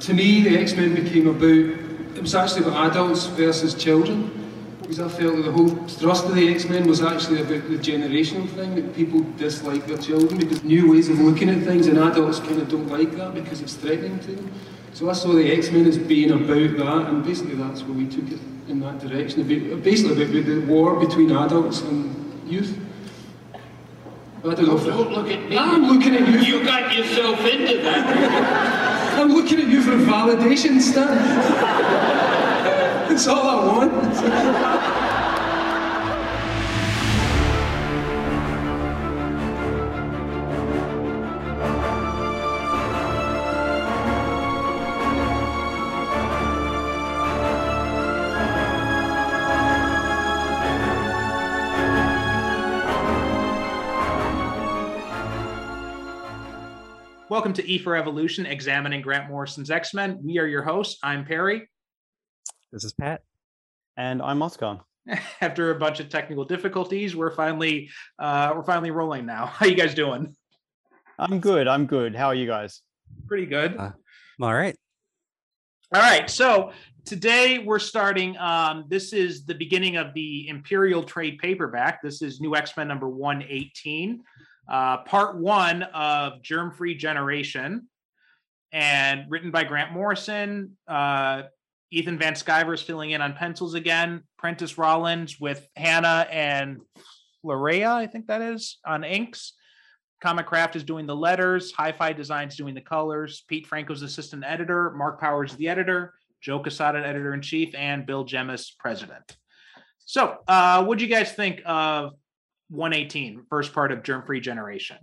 to me, the X Men became about it was actually about adults versus children. Because I felt that the whole thrust of the X Men was actually about the generational thing that people dislike their children because new ways of looking at things, and adults kind of don't like that because it's threatening to them. So I saw the X Men as being about that, and basically that's where we took it in that direction. Basically, about the war between adults and youth. I don't know. Don't look at me. I'm looking at you. You got yourself into that. I'm looking at you for validation, Stan. That's all I want. Welcome to E for Evolution, examining Grant Morrison's X Men. We are your hosts. I'm Perry. This is Pat. And I'm Oscar. After a bunch of technical difficulties, we're finally uh, we're finally rolling now. How you guys doing? I'm good. I'm good. How are you guys? Pretty good. Uh, all right. All right. So today we're starting. Um, this is the beginning of the Imperial trade paperback. This is New X Men number 118 uh, part one of Germ Free Generation, and written by Grant Morrison. Uh, Ethan Van Sciver is filling in on pencils again. Prentis Rollins with Hannah and Florea, I think that is, on inks. Comicraft is doing the letters. Hi-Fi Designs doing the colors. Pete Franco's assistant editor. Mark Powers the editor. Joe Quesada, editor in chief, and Bill Jemas, president. So, uh, what do you guys think of 118, first part of Germ Free Generation?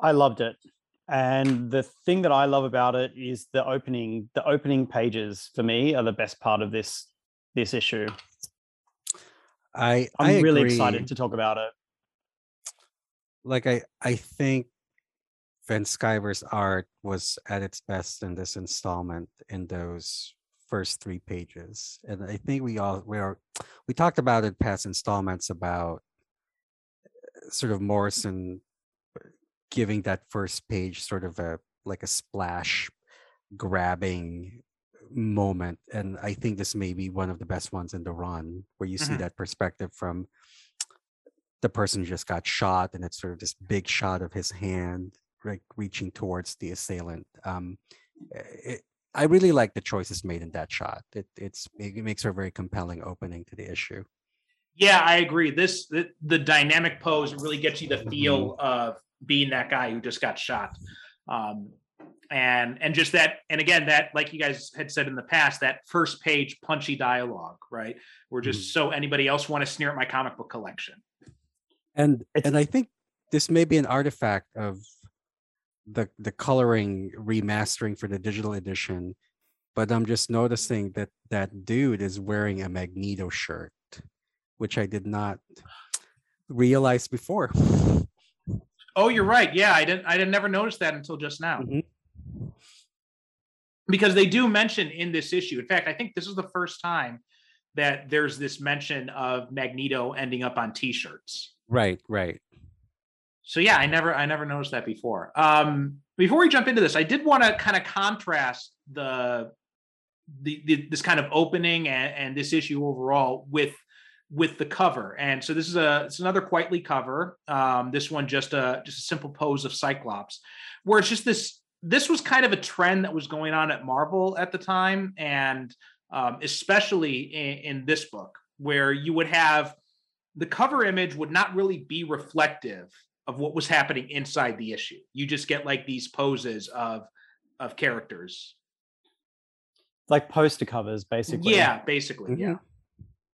I loved it. And the thing that I love about it is the opening, the opening pages for me are the best part of this this issue. I I'm I really agree. excited to talk about it. Like I I think Van Sciver's art was at its best in this installment in those first three pages. And I think we all we are we talked about in past installments about uh, sort of Morrison giving that first page sort of a like a splash grabbing moment and i think this may be one of the best ones in the run where you see Mhm. that perspective from the person who just got shot and it's sort of this big shot of his hand like reaching towards the assailant um it, i really like the choices made in that shot. It it's it makes for a very compelling opening to the issue. Yeah, I agree. This the, the dynamic pose really gets you the feel of being that guy who just got shot. Um, and and just that and again that like you guys had said in the past that first page punchy dialogue right? We're just so anybody else want to sneer at my comic book collection. And It's- and i think this may be an artifact of the the coloring remastering for the digital edition but i'm just noticing that that dude is wearing a magneto shirt which i did not realize before. Oh you're right. Yeah i didn't i didn't never notice that until just now. Mhm. because they do mention in this issue in fact i think this is the first time that there's this mention of magneto ending up on t-shirts. Right right So yeah, I never I never noticed that before. Um, before we jump into this, I did want to kind of contrast the, the the this kind of opening and, and this issue overall with with the cover. And so this is a it's another Quitely cover. Um, this one just a just a simple pose of Cyclops, where it's just this this was kind of a trend that was going on at Marvel at the time, and um, especially in, in this book, where you would have the cover image would not really be reflective of what was happening inside the issue. You just get like these poses of of characters. Like poster covers, basically. Yeah, basically. Mhm. Yeah.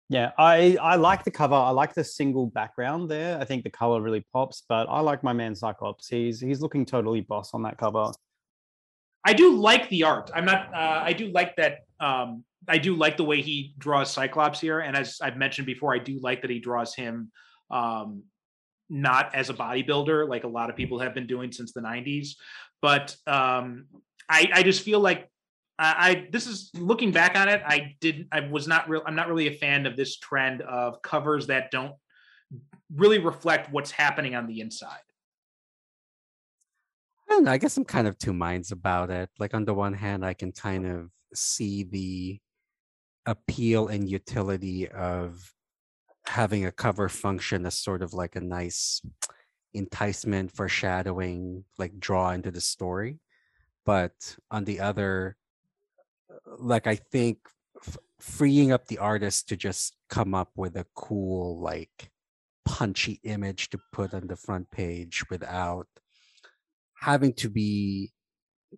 Yeah. I, I like the cover. I like the single background there. I think the color really pops, but I like my man Cyclops. He's he's looking totally boss on that cover. I do like the art. I'm not uh, I do like that um I do like the way he draws Cyclops here and as I've mentioned before I do like that he draws him um not as a bodybuilder like a lot of people have been doing since the 90s but um I I just feel like I, I this is looking back on it I did I was not real I'm not really a fan of this trend of covers that don't really reflect what's happening on the inside. I don't know. I guess I'm kind of two minds about it. Like on the one hand, I can kind of see the appeal and utility of having a cover function as sort of like a nice enticement, foreshadowing, like draw into the story. But on the other, like I think f- freeing up the artist to just come up with a cool, like punchy image to put on the front page without having to be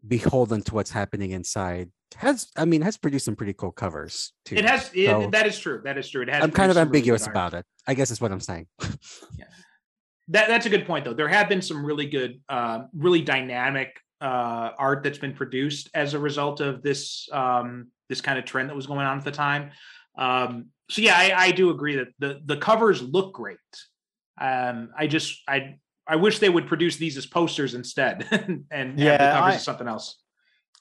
beholden to what's happening inside has i mean has produced some pretty cool covers too It has it, So, that is true. That is true. It has. i'm kind of some really ambiguous about it i guess is what i'm saying yeah That that's a good point though. There have been some really good, uh, really dynamic uh, art that's been produced as a result of this um, this kind of trend that was going on at the time. Um, so yeah, I, I do agree that the the covers look great. Um, I just I I wish they would produce these as posters instead and have the Yeah, covers I- something else.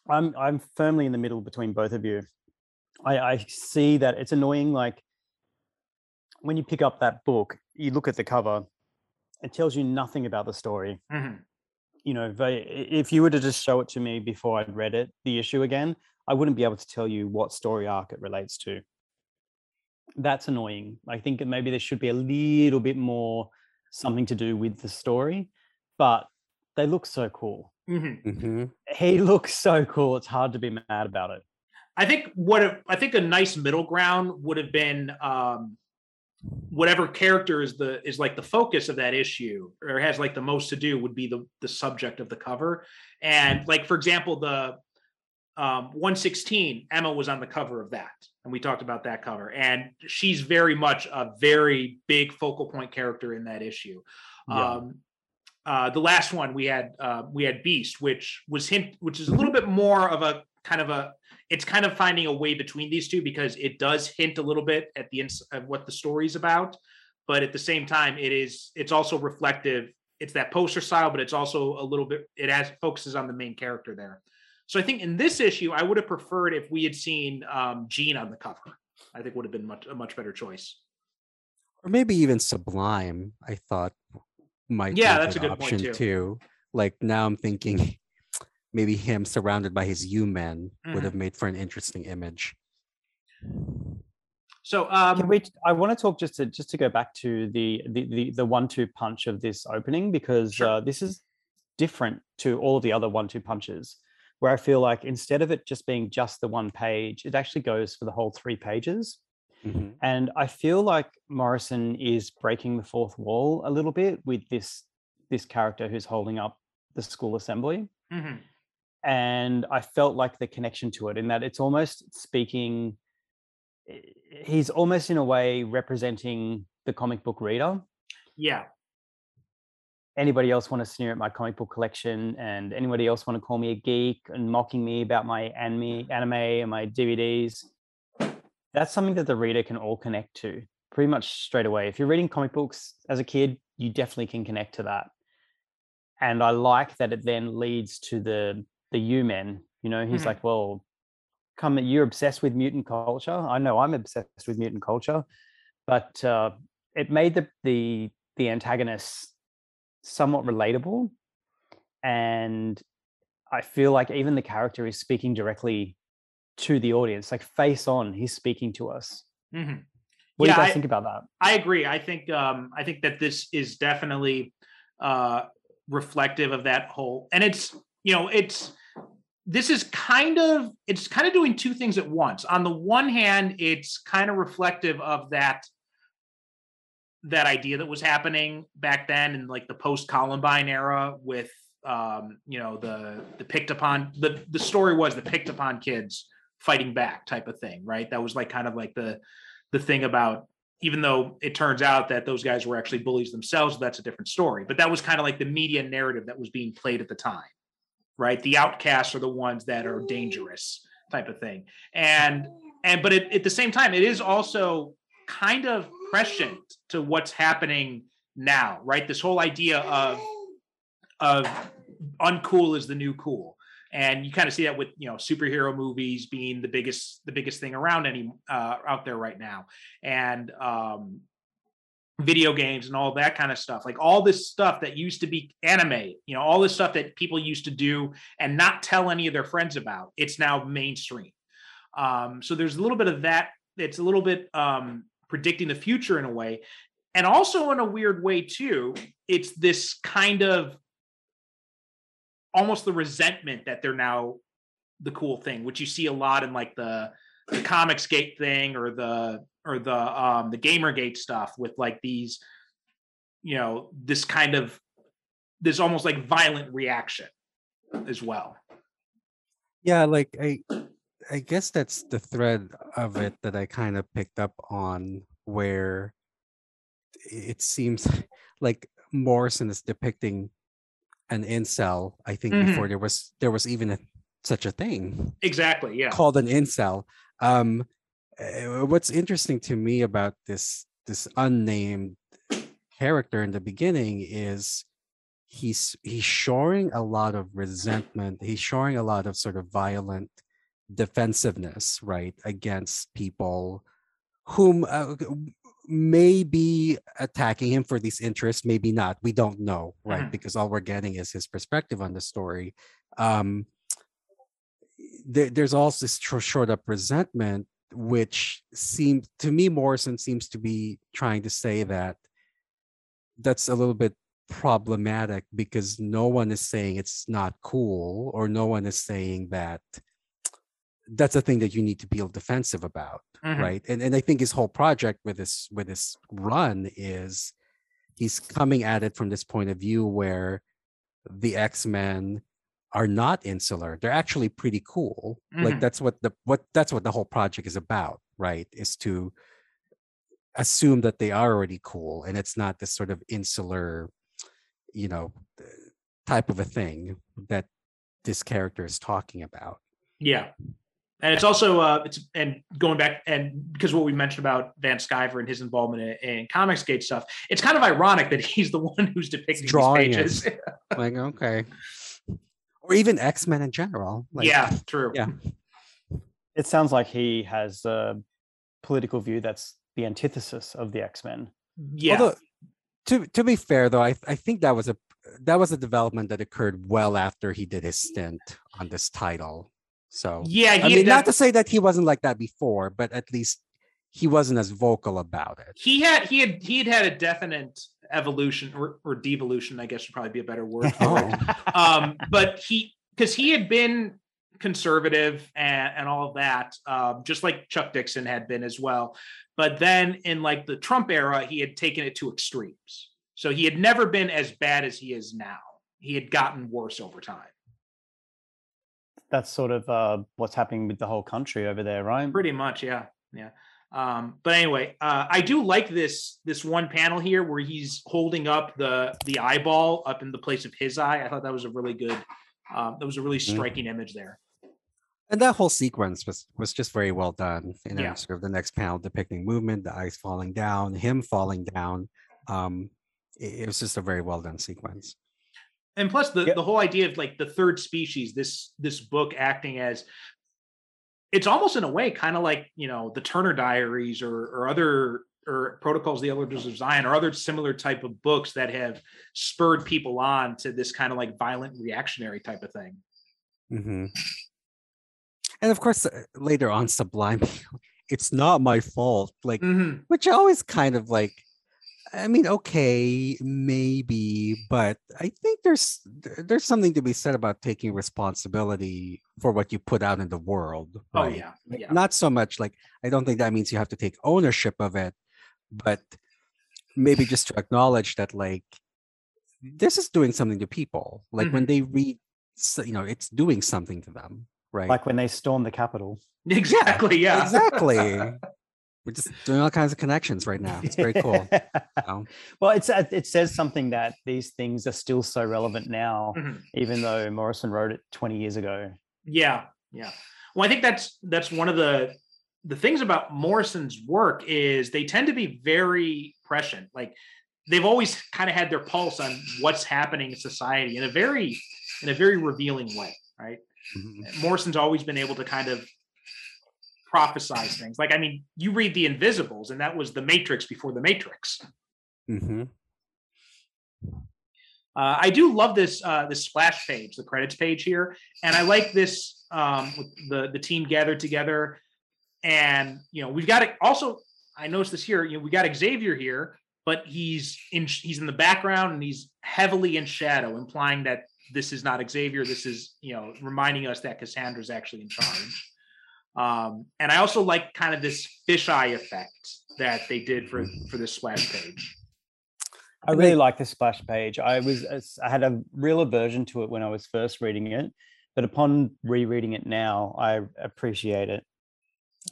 I'm I'm firmly in the middle between both of you. I, I see that it's annoying. Like when you pick up that book, you look at the cover, it tells you nothing about the story. Mhm. You know, if you were to just show it to me before I'd read it, the issue again, I wouldn't be able to tell you what story arc it relates to. That's annoying. I think that maybe there should be a little bit more something to do with the story, but they look so cool. Mhm. Mhm. He looks so cool. It's hard to be mad about it. I think what I think a nice middle ground would have been um, whatever character is the is like the focus of that issue or has like the most to do would be the the subject of the cover and like for example the um 116 Emma was on the cover of that and we talked about that cover. And she's very much a very big focal point character in that issue. Yeah. um uh the last one we had uh we had beast which was hint which is a little bit more of a kind of a it's kind of finding a way between these two because it does hint a little bit at the ins of what the story's about but at the same time it is it's also reflective. It's that poster style but it's also a little bit it has focuses on the main character there so i think in this issue i would have preferred if we had seen um jean on the cover i think would have been much a much better choice or maybe even sublime i thought might Yeah, be that's a good point, option too. too like now i'm thinking maybe him surrounded by his u-men Mhm. would have made for an interesting image so um Can we? I want to talk just to just to go back to the the the, the one-two punch of this opening because Sure. uh, this is different to all of the other one-two punches. Where I feel like instead of it just being just the one page, it actually goes for the whole three pages. Mhm. And I feel like Morrison is breaking the fourth wall a little bit with this this character who's holding up the school assembly. mhm. And I felt like the connection to it in that it's almost speaking. He's almost in a way representing the comic book reader. yeah Anybody else want to sneer at my comic book collection, and anybody else want to call me a geek and mocking me about my anime, anime and my DVDs? That's something that the reader can all connect to pretty much straight away. If you're reading comic books as a kid, you definitely can connect to that. And I like that it then leads to the the U men. You know, he's Mhm. like, well, come, you're obsessed with mutant culture. I know I'm obsessed with mutant culture, but uh, it made the the the antagonists somewhat relatable, and I feel like even the character is speaking directly to the audience, like face on, he's speaking to us. Mhm. What Yeah, do you guys I- think about that? I agree. I think um, I think that this is definitely uh, reflective of that whole, and it's you know it's this is kind of it's kind of doing two things at once. On the one hand, it's kind of reflective of that that idea that was happening back then in like the post Columbine era with um, you know the the picked upon the the story was the picked upon kids fighting back type of thing, right? That was like kind of like the the thing about even though it turns out that those guys were actually bullies themselves, that's a different story. But that was kind of like the media narrative that was being played at the time, right? The outcasts are the ones that are dangerous, type of thing. And and but it, at the same time, it is also kind of prescient to what's happening now, right? This whole idea of of uncool is the new cool and you kind of see that with you know superhero movies being the biggest the biggest thing around any uh, out there right now and um video games and all that kind of stuff. Like all this stuff that used to be anime, you know, all this stuff that people used to do and not tell any of their friends about. It's now mainstream. Um, so there's a little bit of that. It's a little bit um, predicting the future in a way, and also in a weird way too. It's this kind of almost the resentment that they're now the cool thing, which you see a lot in like the the comics gate thing or the or the um the gamergate stuff with like these you know this kind of this almost like violent reaction as well Yeah, like I I guess that's the thread of it that I kind of picked up on where it seems like Morrison is depicting an incel. I think Mhm. before there was there was even a, such a thing exactly yeah called an incel. Um, uh, what's interesting to me about this this unnamed character in the beginning is he's he's showing a lot of resentment. He's showing a lot of sort of violent defensiveness, right, against people whom uh, may be attacking him for these interests, maybe not. We don't know, right? Mhm. Because all we're getting is his perspective on the story. Um, there, there's also this short up resentment, which seems to me, Morrison seems to be trying to say that that's a little bit problematic because no one is saying it's not cool, or no one is saying that that's a thing that you need to feel defensive about Mhm. right and and i think his whole project with this with this run is he's coming at it from this point of view where the x-men are not insular they're actually pretty cool like Mhm. that's what the what that's what the whole project is about right is to assume that they are already cool and it's not this sort of insular you know type of a thing that this character is talking about Yeah. And it's also uh it's and going back and because what we mentioned about Van Sciver and his involvement in, in Comicsgate stuff, it's kind of ironic that he's the one who's depicting drawing these pages. like okay or even x-men in general like, yeah, true. yeah. It sounds like he has a political view that's the antithesis of the X Men. Yeah. Although, to to be fair though, I I think that was a that was a development that occurred well after he did his stint on this title. So yeah, he I mean, not to say that he wasn't like that before, but at least he wasn't as vocal about it. he had he had he had had a definite evolution or, or devolution, I guess would probably be a better word for it. Oh, um, but he because he had been conservative and, and all of that, um, just like Chuck Dixon had been as well. But then in like the Trump era, he had taken it to extremes. So he had never been as bad as he is now. He had gotten worse over time. That's sort of uh, what's happening with the whole country over there, right? Pretty much, yeah, yeah. Um, but anyway, uh, I do like this this one panel here where he's holding up the the eyeball up in the place of his eye. I thought that was a really good, um, that was a really Mhm. striking image there. And that whole sequence was was just very well done. You know, Yeah. sort of the next panel depicting movement, the eyes falling down, him falling down. Um, it, it was just a very well done sequence. And plus the, Yep. the whole idea of like the third species this this book acting as it's almost in a way kind of like you know the turner diaries or or other or protocols of the elders of zion or other similar type of books that have spurred people on to this kind of like violent reactionary type of thing hmm And of course, uh, later on, Sublime, it's not my fault. Like, Mhm. which I always kind of like. I mean, okay, maybe, mm-hmm. but I think there's there's something to be said about taking responsibility for what you put out in the world. oh right? yeah Like, yeah Not so much like I don't think that means you have to take ownership of it, but maybe just to acknowledge that like this is doing something to people. Like when mm-hmm. they read, you know, it's doing something to them, right? Like when they storm the Capitol. exactly yeah exactly. We're just doing all kinds of connections right now. It's very cool. you know? well, it's uh, it says something that these things are still so relevant now, Mhm. even though Morrison wrote it 20 years ago. Yeah, yeah. Well, I think that's that's one of the the things about Morrison's work is they tend to be very prescient. Like they've always kind of had their pulse on what's happening in society in a very in a very revealing way, right? Mhm. Morrison's always been able to kind of prophesize things. Like I mean, you read The Invisibles, and that was the Matrix before the Matrix. hmm Uh, I do love this uh, this splash page, the credits page here, and I like this um, with the the team gathered together, and you know we've got it. Also, I noticed this here. You know, we got Xavier here, but he's in he's in the background and he's heavily in shadow, implying that this is not Xavier. This is you know reminding us that Cassandra's actually in charge. Um, and I also like kind of this fisheye effect that they did for for this splash page. I really like the splash page. I was I had a real aversion to it when I was first reading it, but upon rereading it now, I appreciate it.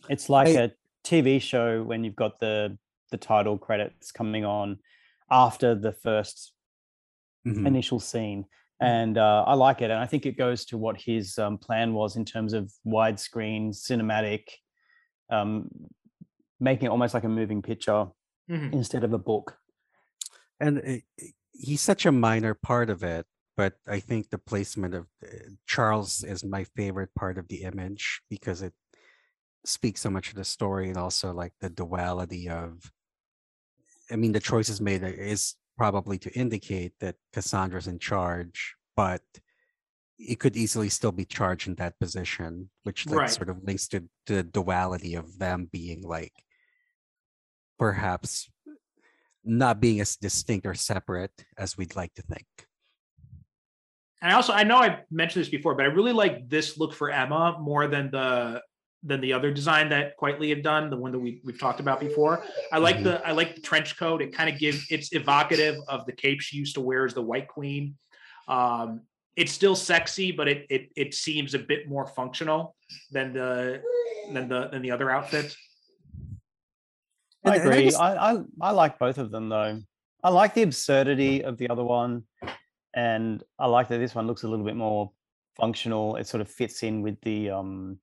It's like I- a TV show when you've got the the title credits coming on after the first Mhm. initial scene, and uh, I like it. And I think it goes to what his um, plan was in terms of widescreen cinematic, um, making it almost like a moving picture Mhm. instead of a book. and it, it- he's such a minor part of it but i think the placement of uh, charles is my favorite part of the image because it speaks so much of the story and also like the duality of i mean the choices made is probably to indicate that cassandra's in charge but it could easily still be charged in that position which like Right. sort of links to, to the duality of them being like perhaps not being as distinct or separate as we'd like to think. And I also I know I've mentioned this before, but I really like this look for Emma more than the than the other design that Quitely had done, the one that we we've talked about before. I like Mhm. the I like the trench coat. It kind of gives it's evocative of the cape she used to wear as the White Queen. Um, it's still sexy, but it it it seems a bit more functional than the than the than the other outfit. I And- and I agree. just- I, I I like both of them though. I like the absurdity of the other one, and I like that this one looks a little bit more functional. It sort of fits in with the um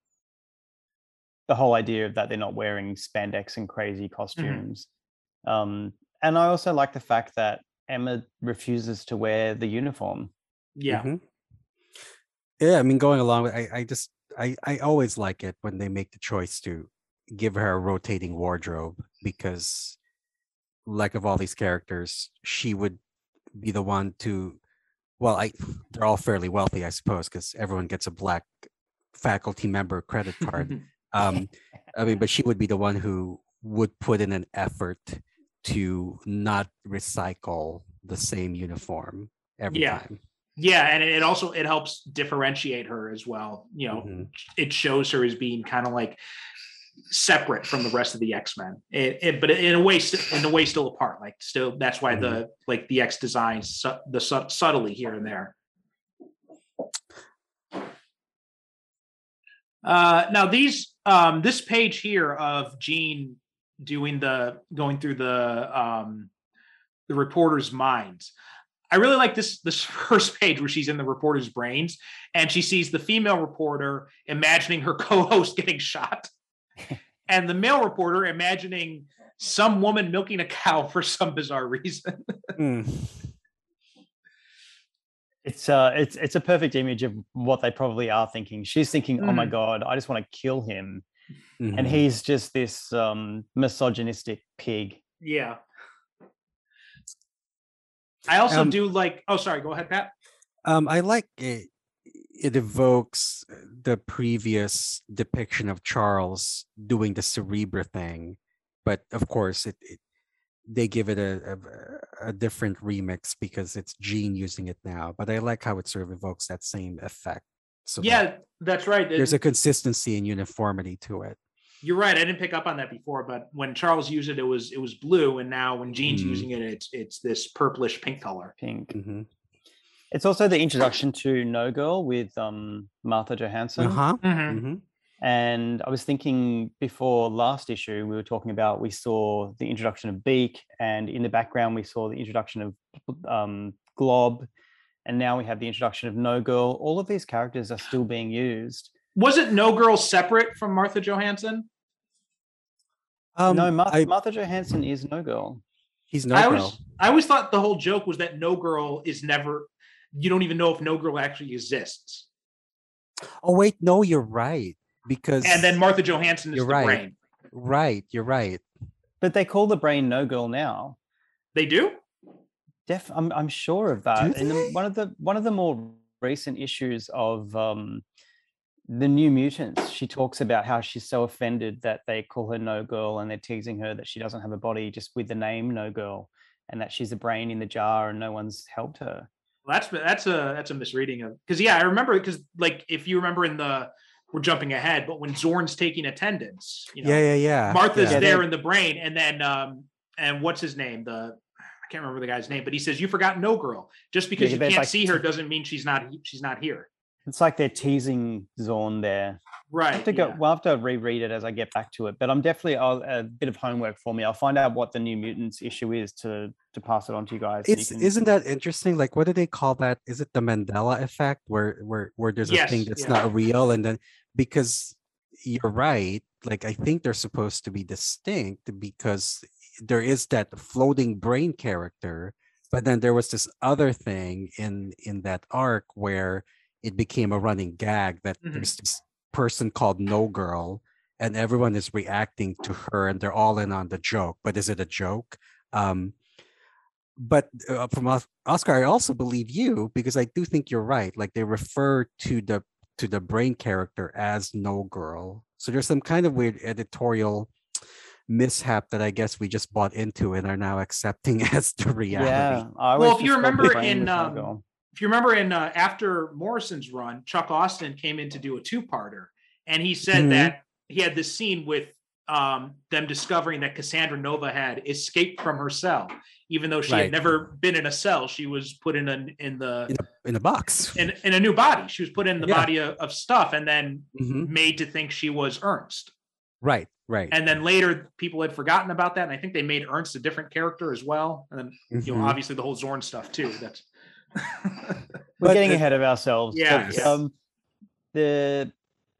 the whole idea of that they're not wearing spandex and crazy costumes. Um, and I also like the fact that Emma refuses to wear the uniform. Yeah. Mhm. Yeah, I mean, going along with, I, I just, I, I always like it when they make the choice to give her a rotating wardrobe because, like of all these characters, she would be the one to, well, I, they're all fairly wealthy, I suppose, because everyone gets a black faculty member credit card. um, I mean, but she would be the one who would put in an effort to not recycle the same uniform every Yeah. time. Yeah, and it also it helps differentiate her as well. You know, Mhm. it shows her as being kind of like separate from the rest of the X Men. It, it, but in a way, in a way, still apart. Like still, that's why the like the X designs su- the su- subtly here and there. Uh, now these um, this page here of Jean doing the going through the um, the reporter's minds. I really like this this first page where she's in the reporter's brains and she sees the female reporter imagining her co-host getting shot and the male reporter imagining some woman milking a cow for some bizarre reason. Mm. It's uh it's it's a perfect image of what they probably are thinking. She's thinking, "Oh my Mm. god, I just want to kill him." And Mhm. he's just this um misogynistic pig. yeah. I also Um, do like oh sorry, go ahead, Pat. Um, I like it. It evokes the previous depiction of Charles doing the Cerebro thing, but of course, it, it they give it a, a a different remix because it's Jean using it now. But I like how it sort of evokes that same effect. So that yeah, that's right. there's a consistency and uniformity to it. You're right. I didn't pick up on that before, but when Charles used it, it was it was blue, and now when Jean's Mhm. using it, it's it's this purplish pink color. Pink. hmm It's also the introduction to No Girl with um Martha Johansson. Uh huh. And I was thinking before last issue, we were talking about we saw the introduction of Beak, and in the background we saw the introduction of um, Glob, and now we have the introduction of No Girl. All of these characters are still being used. Was it No Girl separate from Martha Johansson? Um, no, Mar- I, Martha Johansson is No Girl. he's no I girl. always I always thought the whole joke was that No Girl is never. You don't even know if No Girl actually exists, Oh wait, no, you're right. Because and then Martha Johansson is You're the right. brain. right, you're right. But they call the brain No Girl now. They do. Def, I'm I'm sure of that. In the, one of the one of the more recent issues of um, the New Mutants, she talks about how she's so offended that they call her No Girl and they're teasing her that she doesn't have a body just with the name No Girl, and that she's a brain in the jar and no one's helped her. Well, that's that's a that's a misreading of because yeah, I remember because like if you remember in the we're jumping ahead, but when Zorn's taking attendance, you know, yeah, yeah, yeah. Martha's yeah. there in the brain, and then um and what's his name? The I can't remember the guy's name, but he says you forgot no girl. Just because Yeah, you can't like see her doesn't mean she's not she's not here. It's like they're teasing Zorn there. I Right. have to go. yeah. We'll have to reread it as I get back to it. But I'm definitely I'll, a bit of homework for me. I'll find out what the New Mutants issue is to to pass it on to you guys. so you It's can- isn't that interesting? Like, what do they call that? Is it the Mandela effect, where where where there's a thing that's yeah. not real, and then because you're right, like I think they're supposed to be distinct because there is that floating brain character, but then there was this other thing in in that arc where it became a running gag that Mhm. there's this person called No Girl, and everyone is reacting to her, and they're all in on the joke. But is it a joke? Um, but uh, from Oscar, I also believe you because I do think you're right. Like they refer to the to the brain character as no girl. So there's some kind of weird editorial mishap that I guess we just bought into and are now accepting as the reality. yeah. Well, if you just thought the remember in, was no um, girl. If you remember in uh, after Morrison's run, Chuck Austen came in to do a two-parter, and he said Mhm. that he had this scene with um, them discovering that Cassandra Nova had escaped from her cell, even though she Right. had never been in a cell. She was put in a in the In a, in a box. in, in a new body. She was put in the Yeah. body of, of stuff, and then Mhm. made to think she was Ernst. Right, right. And then later, people had forgotten about that, and I think they made Ernst a different character as well. And then you know, Mhm. obviously the whole Zorn stuff too. That's We're but getting it- ahead of ourselves. but, Yeah, yeah. Um, the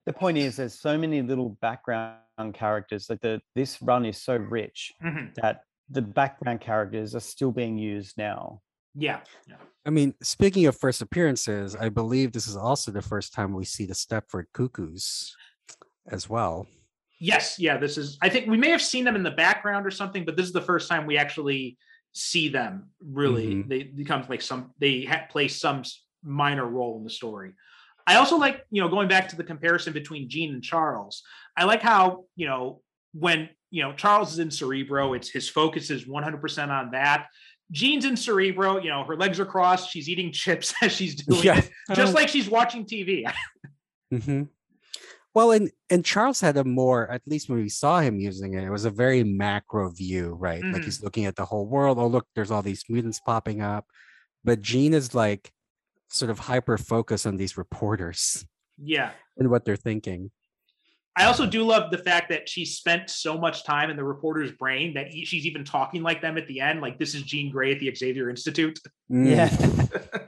the point is, there's so many little background characters. Like the this run is so rich Mhm. that the background characters are still being used now. yeah, yeah. I mean, speaking of first appearances, I believe this is also the first time we see the Stepford Cuckoos as well. Yes, yeah. This is. I think we may have seen them in the background or something, but this is the first time we actually see them. Really, Mhm. they become like some. They ha- play some minor role in the story. I also like, you know, going back to the comparison between Jean and Charles. I like how you know when you know Charles is in Cerebro, it's his focus is 100% on that. Jean's in Cerebro, you know, her legs are crossed, she's eating chips as she's doing Yeah. it, just Um, like she's watching TV. hmm Well, and and Charles had a more, at least when we saw him using it, it was a very macro view, right? Like Mhm. he's looking at the whole world. Oh, look, there's all these mutants popping up. But Jean is like sort of hyper focused on these reporters yeah. and what they're thinking. I also do love the fact that she spent so much time in the reporter's brain that he- she's even talking like them at the end. Like this is Jean Grey at the Xavier Institute. Mm. Yeah.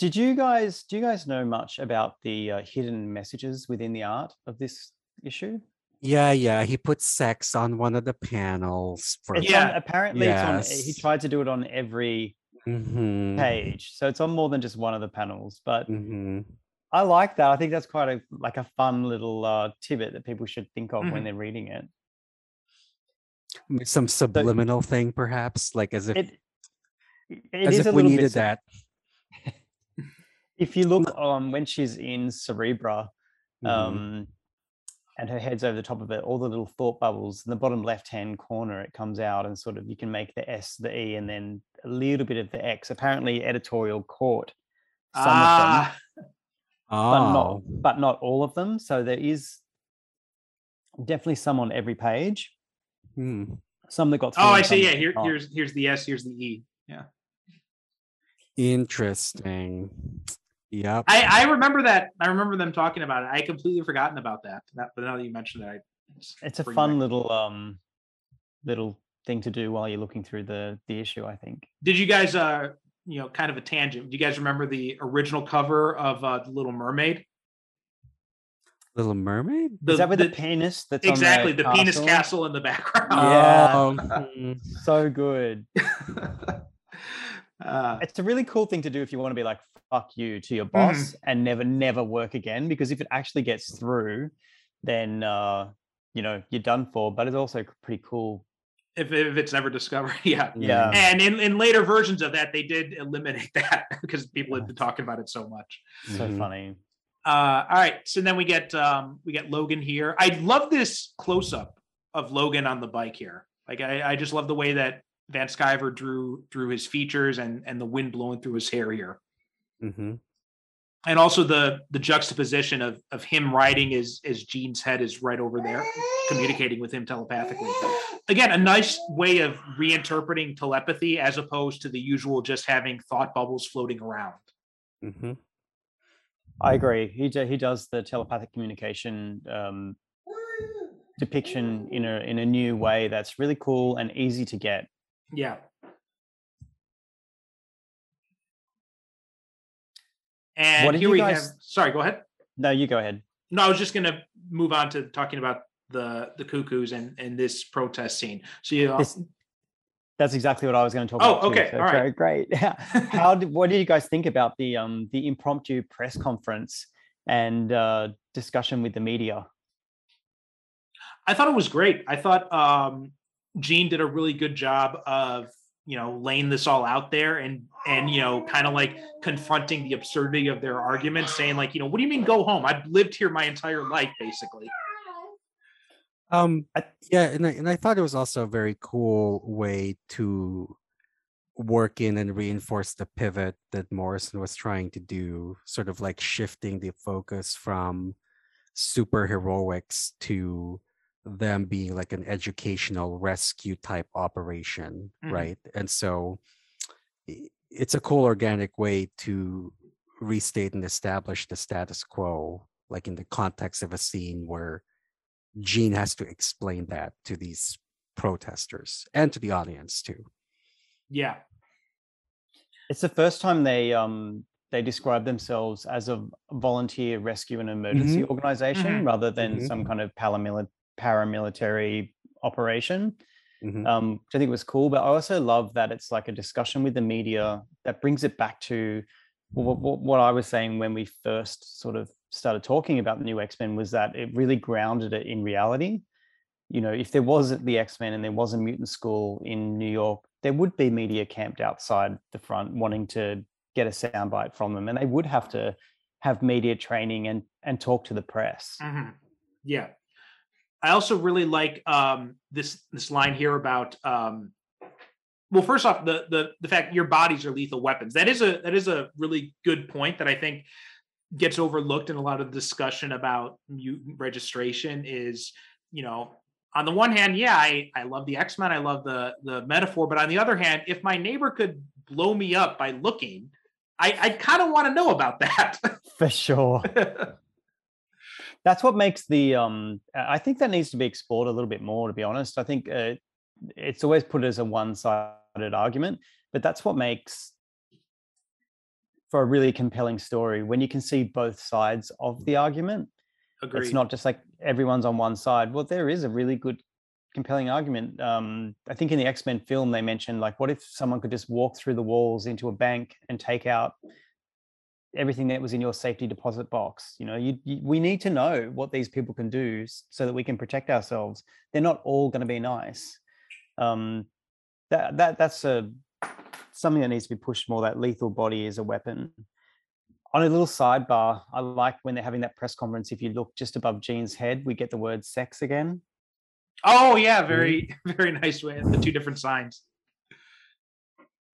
Did you guys do you guys know much about the uh, hidden messages within the art of this issue? Yeah, yeah. He put sex on one of the panels for It's Yeah. on, apparently it's on he tried to do it on every Mhm, page. So it's on more than just one of the panels. But mhm. I like that. I think that's quite a like a fun little uh tidbit that people should think of Mhm. when they're reading it. Some subliminal thing, perhaps, like as if It it as is if a we needed bit that. if you look um when she's in Cerebro, Mhm. um and her head's over the top of it, all the little thought bubbles in the bottom left hand corner, it comes out and sort of you can make the S, the E, and then a little bit of the X. Apparently, editorial caught some of them, Ah, but not Oh, but not all of them. So there is definitely some on every page. hmm. Some that got oh, I see. Yeah, here, here's here's the S, here's the E. Yeah. Interesting. Yep. I, I remember that. I remember them talking about it. I completely forgotten about that. that but now that you mentioned that, I just It's a fun back- little um little thing to do while you're looking through the the issue. I think. Did you guys, uh, you know, kind of a tangent? Do you guys remember the original cover of uh, the Little Mermaid? Little Mermaid? The, is that with the- the, penis? That's exactly on the, penis castle in the background? Yeah. Oh, mhm. So good. uh, It's a really cool thing to do if you want to be like fuck you to your Mm-hmm. boss and never never work again. Because if it actually gets through, then uh, you know you're done for. But it's also pretty cool if, if it's never discovered. Yeah. Yeah. And in, in later versions of that, they did eliminate that because people had been talking about it so much. So Mhm. funny. Uh, all right. So then we get um, we get Logan here. I love this close up of Logan on the bike here. Like I, I just love the way that Van Sciver drew drew his features and and the wind blowing through his hair here. Mhm. and also the the juxtaposition of of him riding as as Jean's head is right over there, communicating with him telepathically. Again, a nice way of reinterpreting telepathy as opposed to the usual just having thought bubbles floating around. Mhm. I agree. He do, he does the telepathic communication um, depiction in a in a new way that's really cool and easy to get. Yeah. And What here you we guys- have. Sorry, go ahead. No, you go ahead. No, I was just going to move on to talking about the the cuckoos and and this protest scene. So you This- That's exactly what I was going to talk Oh, about. too, okay, so all right. Great. great. How did what did you guys think about the um the impromptu press conference and uh, discussion with the media? I thought it was great. I thought um, Jean did a really good job of you know laying this all out there and and you know kind of like confronting the absurdity of their argument, saying like you know what do you mean go home? I've lived here my entire life basically. Um, yeah, and I, and I thought it was also a very cool way to work in and reinforce the pivot that Morrison was trying to do, sort of like shifting the focus from super heroics to them being like an educational rescue type operation, Mhm. right? And so it's a cool organic way to restate and establish the status quo, like in the context of a scene where Jean has to explain that to these protesters and to the audience too. Yeah, It's the first time they um they describe themselves as a volunteer rescue and emergency organization rather than Mhm. some kind of paramili- paramilitary operation. Mhm. um, which I think was cool. But I also love that it's like a discussion with the media that brings it back to what, what, what I was saying when we first sort of started talking about the new X Men was that it really grounded it in reality. You know, if there wasn't the X Men and there was a mutant school in New York, there would be media camped outside the front wanting to get a soundbite from them, and they would have to have media training and and talk to the press. Mhm. yeah. I also really like um, this this line here about um, well, first off, the the the fact your bodies are lethal weapons. That is a that is a really good point that I think gets overlooked in a lot of discussion about mutant registration. Is you know on the one hand, yeah, I I love the X Men, I love the the metaphor, but on the other hand, if my neighbor could blow me up by looking, I I kind of want to know about that. For sure. that's what makes the um i think that needs to be explored a little bit more to be honest. I think uh, it's always put as a one-sided argument but that's what makes for a really compelling story. When you can see both sides of the argument Agreed. it's not just like everyone's on one side. Well there is a really good compelling argument. Um i think in the x-men film they mentioned like what if someone could just walk through the walls into a bank and take out everything that was in your safety deposit box you know you, you, we need to know what these people can do so that we can protect ourselves. They're not all going to be nice. Um that that that's a something that needs to be pushed more. That lethal body is a weapon. On a little sidebar i like when they're having that press conference if you look just above jean's head we get the word sex again. Oh yeah, very very nice way. The two different signs.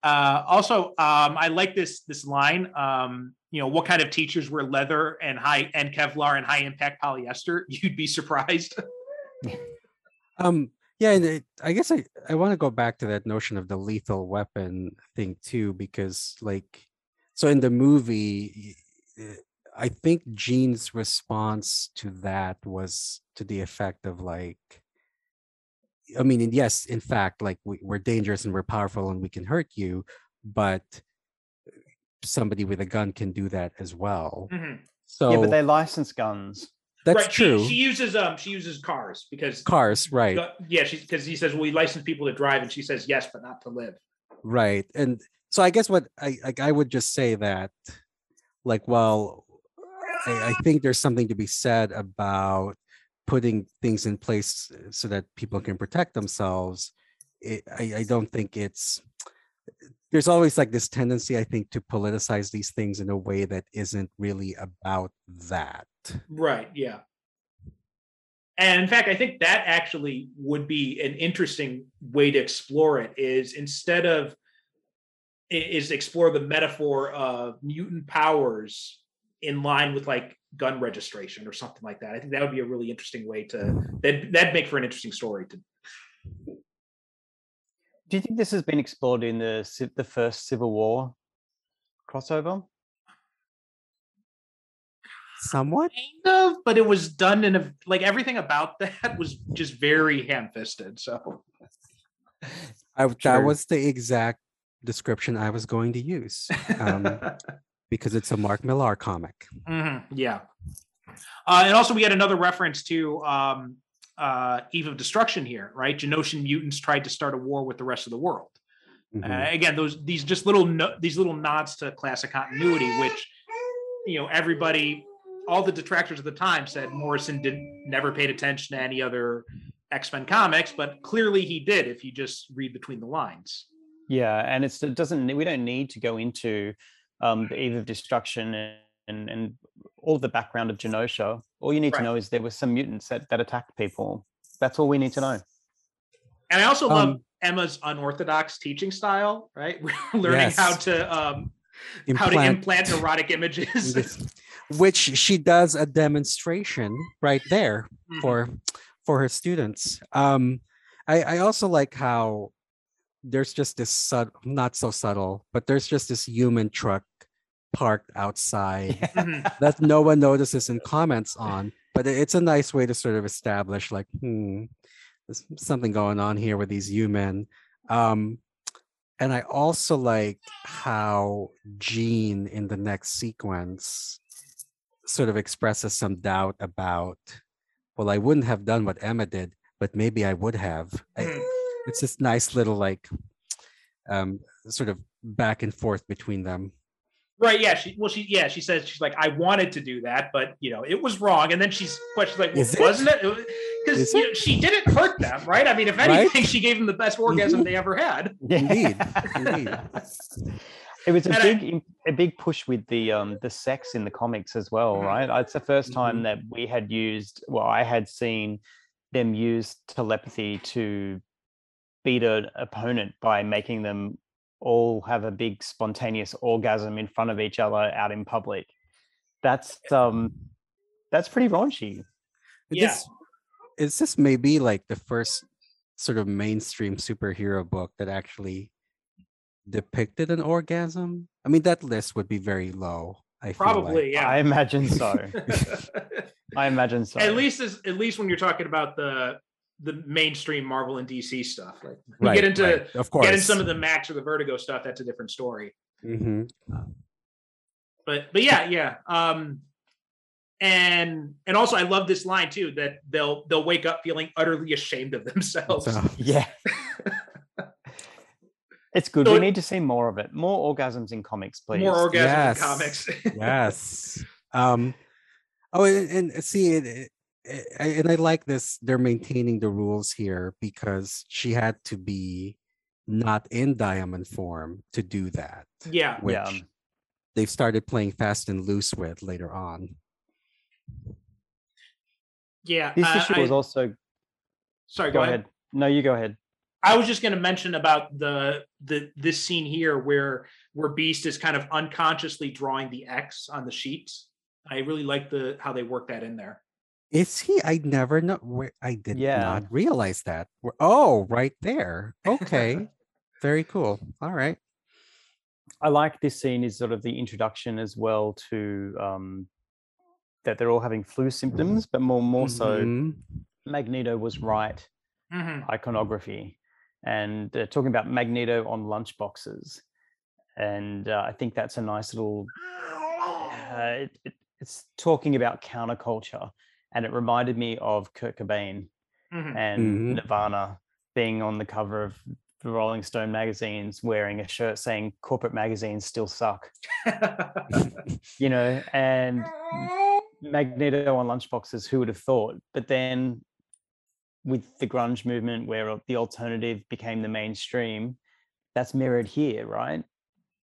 Uh, also, um, I like this this line. Um, you know, what kind of teachers wear leather and high and Kevlar and high impact polyester? You'd be surprised. Um, yeah, and it, I guess I, I want to go back to that notion of the lethal weapon thing too, because like, so in the movie, I think Jean's response to that was to the effect of like, I mean, and yes, in fact, like we, we're dangerous and we're powerful and we can hurt you, but somebody with a gun can do that as well. Mhm. So yeah but they license guns that's right, true. She, uses um she uses cars because Cars, right? yeah, she's because he says, Well, we license people to drive, and she says yes, but not to live. right and so i guess what i like i would just say that like well I, I think there's something to be said about putting things in place so that people can protect themselves it, I, I don't think it's there's always like this tendency i think to politicize these things in a way that isn't really about that Right. Yeah. And in fact, I think that actually would be an interesting way to explore it. Is instead of is explore the metaphor of mutant powers in line with like gun registration or something like that. I think that would be a really interesting way to that that'd make for an interesting story to Do you think this has been explored in the the first Civil War crossover? somewhat kind of, but it was done in a like everything about that was just very ham-fisted. So I, that True. was the exact description i was going to use um, because it's a mark millar comic Mhm, yeah. Uh, and also, we had another reference to um, uh, Eve of Destruction here, right? Genoshan mutants tried to start a war with the rest of the world. Mhm. Uh, again, those these just little no, these little nods to classic continuity, which you know everybody, all the detractors at the time said Morrison didn't never paid attention to any other X Men comics, but clearly he did if you just read between the lines. Yeah, and it's it doesn't we don't need to go into um, the Eve of Destruction and, and and all the background of Genosha. All you need Right. to know is there were some mutants that, that attacked people. That's all we need to know. And I also love Um, Emma's unorthodox teaching style, right? Learning how to um, how to implant erotic images. which she does a demonstration right there Mhm. for for her students um i i also like how there's just this sub not so subtle but there's just this U-Men truck parked outside Mhm. that no one notices and comments on but it's a nice way to sort of establish like hmm there's something going on here with these U-Men um and i also like how jean in the next sequence sort of expresses some doubt about well i wouldn't have done what emma did but maybe i would have I- Mhm. It's this nice little like um sort of back and forth between them Right. Yeah. She well, she yeah, she says she's like, I wanted to do that, but you know, it was wrong. And then she's questions like, well, it? wasn't it? Because you know, she didn't hurt them, right? I mean, if Right? Mm-hmm. anything, she gave them the best orgasm they ever had. Indeed, indeed. It was a And big im- a big push with the um the sex in the comics as well, Mhm. right? It's the 1st time Mhm. that we had used well, I had seen them use telepathy to beat an opponent by making them all have a big spontaneous orgasm in front of each other out in public. That's um that's pretty raunchy. Yeah. This, is this maybe like the first sort of mainstream superhero book that actually depicted an orgasm? I mean, that list would be very low. I feel like. Probably, yeah. I imagine so. I imagine so. at least as at least when you're talking about the the mainstream Marvel and DC stuff. Like you Right, get into right, of course. get in some of the Max or the Vertigo stuff, that's a different story. hmm but but yeah yeah um and and also i love this line too that they'll they'll wake up feeling utterly ashamed of themselves So, Yeah. it's good. So we it- need to see more of it. More orgasms in comics, please. more orgasms Yes. in comics yes. Um. Oh, and, and see it. It- I- And I like this. They're maintaining the rules here because she had to be not in diamond form to do that, yeah which Yeah. they've started playing fast and loose with later on. yeah This uh, issue was also. sorry Go ahead. No, you go ahead. i was just going to mention about the the this scene here where where beast is kind of unconsciously drawing the x on the sheets i really like the how they work that in there Is he? I never know. I did Yeah. not realize that. We're- Oh, right there. Okay. Very cool. All right. I like this scene is sort of the introduction as well to um, that they're all having flu symptoms, but more more so Mhm. Magneto was right Mhm. iconography and uh, talking about Magneto on lunchboxes. And uh, I think that's a nice little, uh, it, it, it's talking about counterculture. And it reminded me of Kurt Cobain Mhm. and Mhm. Nirvana being on the cover of the Rolling Stone magazines wearing a shirt saying corporate magazines still suck, you know, and Magneto on lunchboxes, who would have thought? But then with the grunge movement where the alternative became the mainstream, that's mirrored here, right?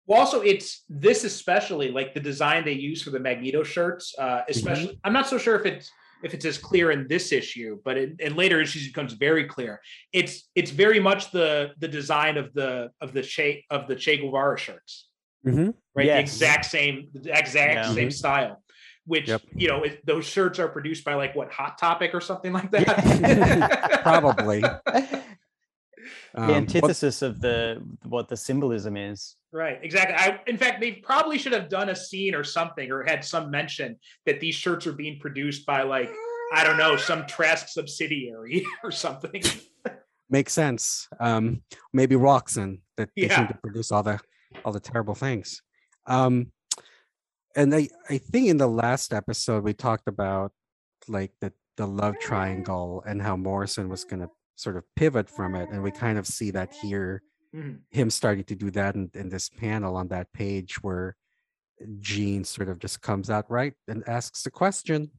Well, also it's this especially like the design they use for the Magneto shirts. Uh, especially, I'm not so sure if it's if it's as clear in this issue, but in, in later issues it becomes very clear. It's it's very much the the design of the of the Che of the Che Guevara shirts, Mhm. right? The exact same the exact Yeah. same style. Which Yep. you know, it, those shirts are produced by like what Hot Topic or something like that. Probably. the Um, but- antithesis of the what the symbolism is. Right, exactly. I, in fact, they probably should have done a scene or something, or had some mention that these shirts are being produced by, like, I don't know, some Trask subsidiary or something. makes sense. Um, maybe Roxon that they Yeah. seem to produce all the all the terrible things. Um, and I I think in the last episode we talked about like the the love triangle and how Morrison was going to sort of pivot from it, and we kind of see that here, Mhm. him starting to do that in, in this panel on that page where Jean sort of just comes out right and asks the question.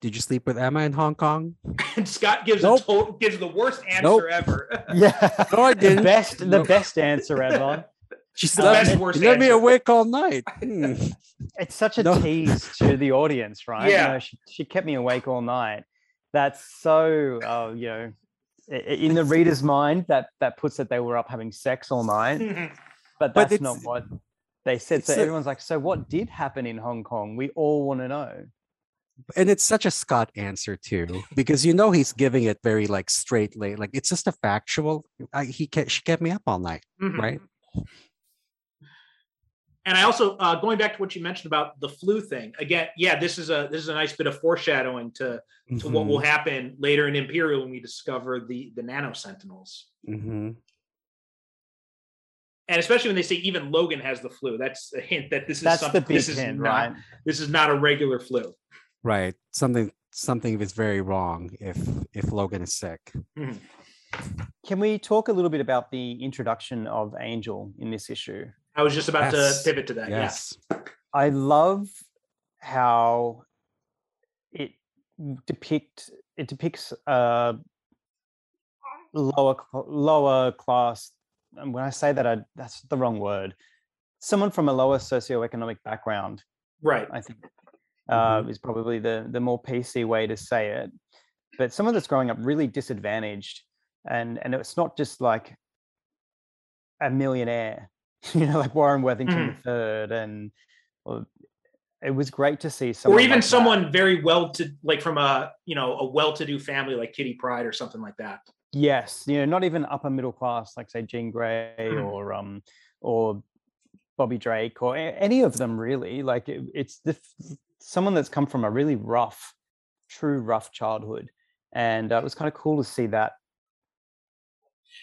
Did you sleep with Emma in Hong Kong? And Scott gives Nope. a total, gives the worst answer Nope. ever. Yeah, No, I the didn't. best the No. best answer ever. She's The left, best me- worst left me answer. awake all night. Hmm. It's such a No. tease to the audience, right? You Yeah. know, she, she kept me awake all night. That's so, uh, you know, i- i- in the reader's mind, that that puts that they were up having sex all night, but But that's not what they said. So everyone's like, so what did happen in Hong Kong? We all want to know. and it's such a Scott answer too, because you know he's giving it very like straight like it's just a factual. I, he kept, she kept me up all night, Mhm. right? And I also uh, going back to what you mentioned about the flu thing again. Yeah, this is a this is a nice bit of foreshadowing to to what will happen later in Imperial when we discover the the Nano Sentinels. hmm and especially when they say even Logan has the flu, that's a hint that this is That's the something. big This is hint, not. right? This is not a regular flu. Right. Something something is very wrong if if Logan is sick. Can we talk a little bit about the introduction of Angel in this issue? I was just about Yes. to pivot to that. Yes. I love how it depict it depicts a lower lower class. And when I say that, I, that's the wrong word. Someone from a lower socioeconomic background, Right. I think, uh, is probably the the more PC way to say it. But someone that's growing up really disadvantaged, and and it's not just like a millionaire, you know, like Warren Worthington III, and or, it was great to see someone or even like that. someone very well to like from a you know a well-to-do family like Kitty Pryde or something like that. Yes, you know, not even upper middle class, like say Jean Grey Mm. or um or Bobby Drake or any of them really. Like it, it's the someone that's come from a really rough, true rough childhood, and uh, it was kind of cool to see that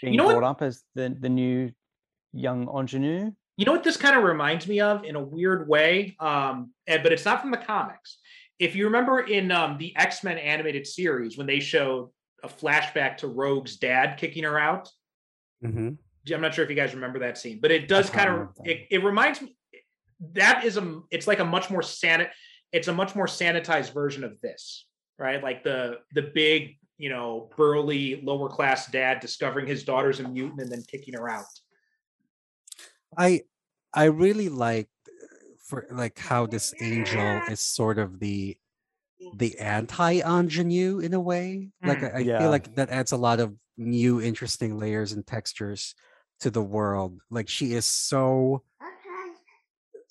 being know what- brought up as the the new young ingenue. You know what this kind of reminds me of in a weird way, um, and- but it's not from the comics. If you remember in um, the X Men animated series when they showed a flashback to Rogue's dad kicking her out, hmm I'm not sure if you guys remember that scene, but it does kind of it, it reminds me that is a it's like a much more sanit it's a much more sanitized version of this, right? Like the the big, you know, burly lower class dad discovering his daughter's a mutant and then kicking her out. I I really like for like how this angel is sort of the the anti ingenue in a way. Like I, I Yeah. feel like that adds a lot of new interesting layers and textures to the world. Like she is so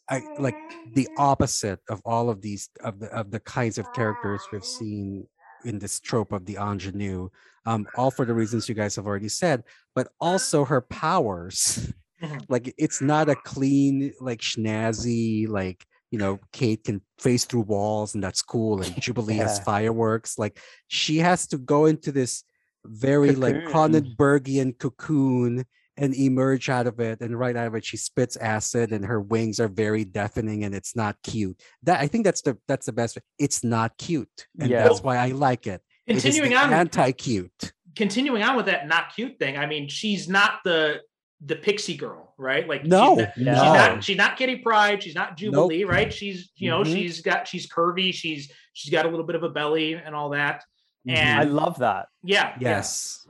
I like the opposite of all of these of the of the kinds of characters we've seen in this trope of the ingenue. Um, all for the reasons you guys have already said, but also her powers. Like it's not a clean, like schnazzy, like you know, Kate can face through walls and that's cool, and Jubilee has fireworks. Like she has to go into this very like Cocoon. Cronenbergian cocoon and emerge out of it and right out of it she spits acid and her wings are very deafening and it's not cute that i think that's the that's the best it's not cute and Yeah. that's why i like it Continuing it on anti-cute continuing on with that not cute thing. I mean, she's not the the pixie girl, right? Like she's No, she's, not she's not Kitty Pryde, she's not Jubilee, right? She's you know, Mhm. she's got she's curvy, she's she's got a little bit of a belly and all that. Mhm. And I love that. yeah, yeah. yes.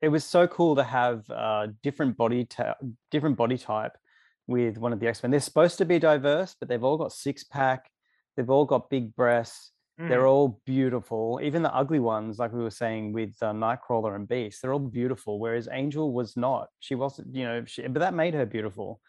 It was so cool to have uh, different body ta- different body type with one of the X Men. They're supposed to be diverse, but they've all got six pack. They've all got big breasts. They're Mhm. all beautiful. Even the ugly ones, like we were saying with uh, Nightcrawler and Beast, they're all beautiful. Whereas Angel was not. She wasn't. You know, she, but that made her beautiful.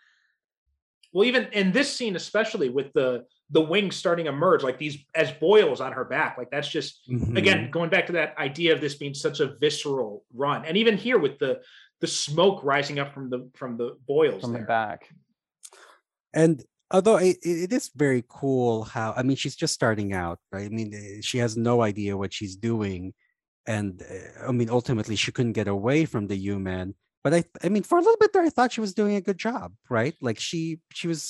Well, even in this scene, especially with the the wings starting to merge, like these as boils on her back, like that's just Mhm. again going back to that idea of this being such a visceral run, and even here with the the smoke rising up from the from the boils from there. the back. and although it, it is very cool how i mean she's just starting out right i mean eh, she has no idea what she's doing and uh, i mean ultimately she couldn't get away from the U-Men but i i mean for a little bit there i thought she was doing a good job right like she she was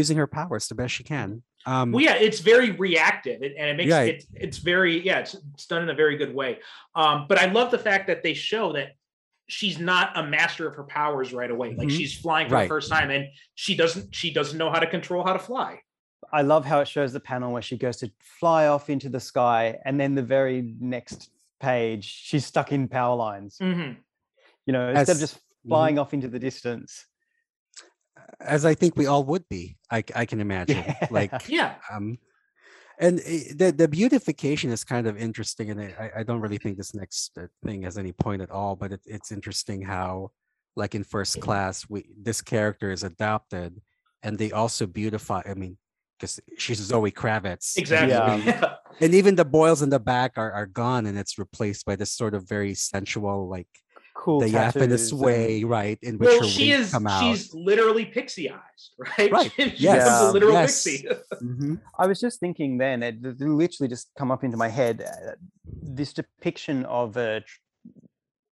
using her powers the best she can um Well, yeah, it's very reactive, and and it makes Yeah. it it's very yeah, it's it's done in a very good way. Um, but I love the fact that they show that she's not a master of her powers right away. Like Mhm. she's flying for Right. the first time, and she doesn't she doesn't know how to control how to fly. I love how it shows the panel where she goes to fly off into the sky, and then the very next page, she's stuck in power lines. Mhm. You know, instead of just flying off into the distance. as i think we all would be I can imagine like Yeah, um and i- the the beautification is kind of interesting and i i don't really think this next uh, thing has any point at all but it, it's interesting how like in first class we this character is adopted and they also beautify i mean because she's zoe kravitz and- exactly. Yeah. and even the boils in the back are, are gone and it's replaced by this sort of very sensual like Cool. diaphanous tattoos and- way right in which well, her she is come out she's literally pixie eyes, right? Right. she Yes. becomes a Yeah. literal Yes. pixie. Mhm. I was just thinking then, it it literally just come up into my head. uh, This depiction of a tr-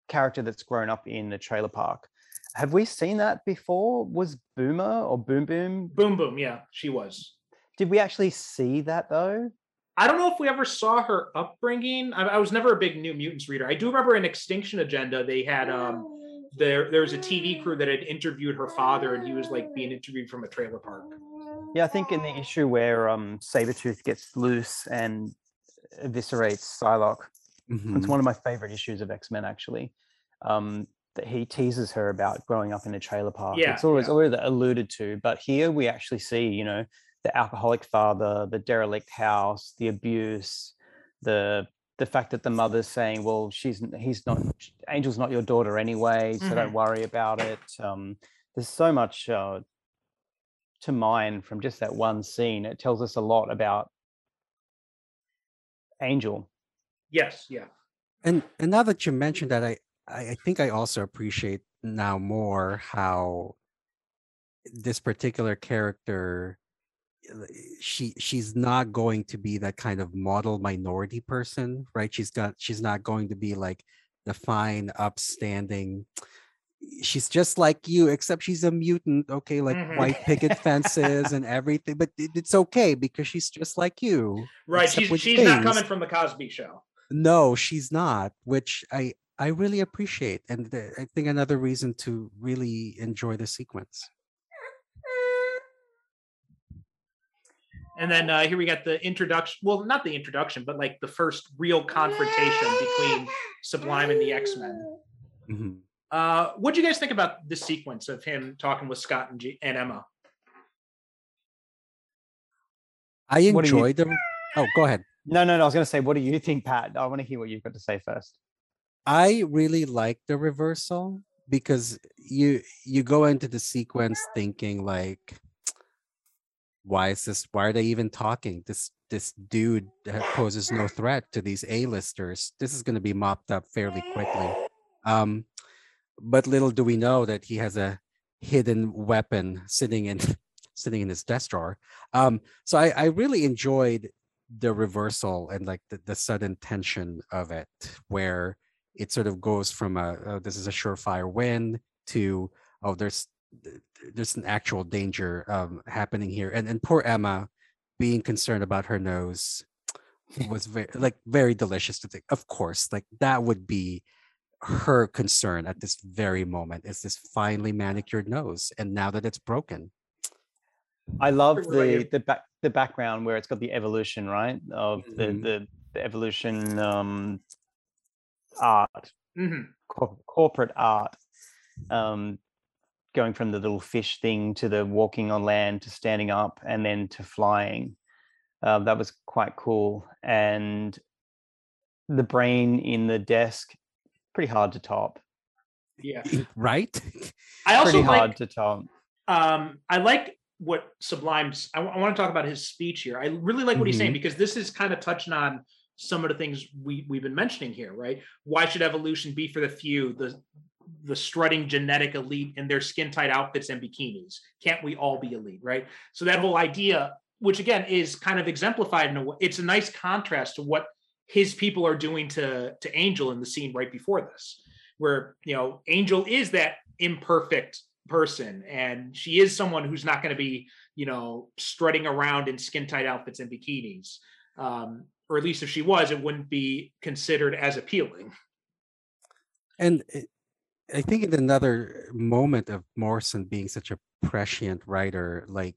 character that's grown up in a trailer park. Have we seen that before? Was Boomer or Boom Boom? boom, boom. Yeah, she was. Did we actually see that though? I don't know if we ever saw her upbringing. I, I was never a big New Mutants reader. I do remember in X-Tinction Agenda they had um there there was a TV crew that had interviewed her father, and he was like being interviewed from a trailer park. Yeah, I think in the issue where um Sabretooth gets loose and eviscerates Psylocke, Mhm. it's one of my favorite issues of X-Men actually. Um that he teases her about growing up in a trailer park. Yeah, it's always yeah. always alluded to, but here we actually see, you know, the alcoholic father, the derelict house, the abuse, the the fact that the mother's saying, "Well, she's he's not Angel's not your daughter anyway, so don't worry about it." Um, there's so much uh, to mine from just that one scene. It tells us a lot about Angel. Yes, yeah. and and now that you mentioned that I, I i think i also appreciate now more how this particular character she she's not going to be that kind of model minority person right she's got she's not going to be like the fine upstanding she's just like you except she's a mutant okay like Mhm. white picket fences and everything but it- it's okay because she's just like you Right. She's she's not coming from the Cosby show. No, she's not, which I I really appreciate, and th- I think another reason to really enjoy the sequence. And then uh, here we got the introduction. Well, not the introduction, but like the first real confrontation between Sublime and the X Men. Mhm. Uh, what do you guys think about the sequence of him talking with Scott and, G- and Emma? I What do you- enjoyed the. Oh, go ahead. No, no, no. I was going to say, what do you think, Pat? I want to hear what you've got to say first. I really like the reversal because you you go into the sequence thinking like, why is this? Why are they even talking? This this dude poses no threat to these A-listers. This is going to be mopped up fairly quickly. Um, but little do we know that he has a hidden weapon sitting in sitting in his desk drawer. Um, so I, I really enjoyed the reversal and like the, the sudden tension of it, where it sort of goes from a oh, this is a surefire win to oh there's th- there's an actual danger um, happening here, and and poor Emma being concerned about her nose was very like very delicious to think. Of course, like that would be her concern at this very moment is this finely manicured nose and now that it's broken I love What about you? the the back the background where it's got the evolution, right? Of the Mhm. the the evolution um, art, hmm cor- corporate art, um, going from the little fish thing to the walking on land to standing up and then to flying. Um, that was quite cool. And the brain in the desk, pretty hard to top. Yeah. right? I also pretty hard like to top. um i like what sublime's i, want to talk about his speech here i really like what he's saying because this is kind of touching on some of the things we, we've been mentioning here right why should evolution be for the few the the strutting genetic elite in their skin tight outfits and bikinis. Can't we all be elite right? So that whole idea which again is kind of exemplified in a way it's a nice contrast to what his people are doing to to angel in the scene right before this where you know angel is that imperfect person and she is someone who's not going to be you know strutting around in skin tight outfits and bikinis um, or at least if she was it wouldn't be considered as appealing. And I think in another moment of Morrison being such a prescient writer, like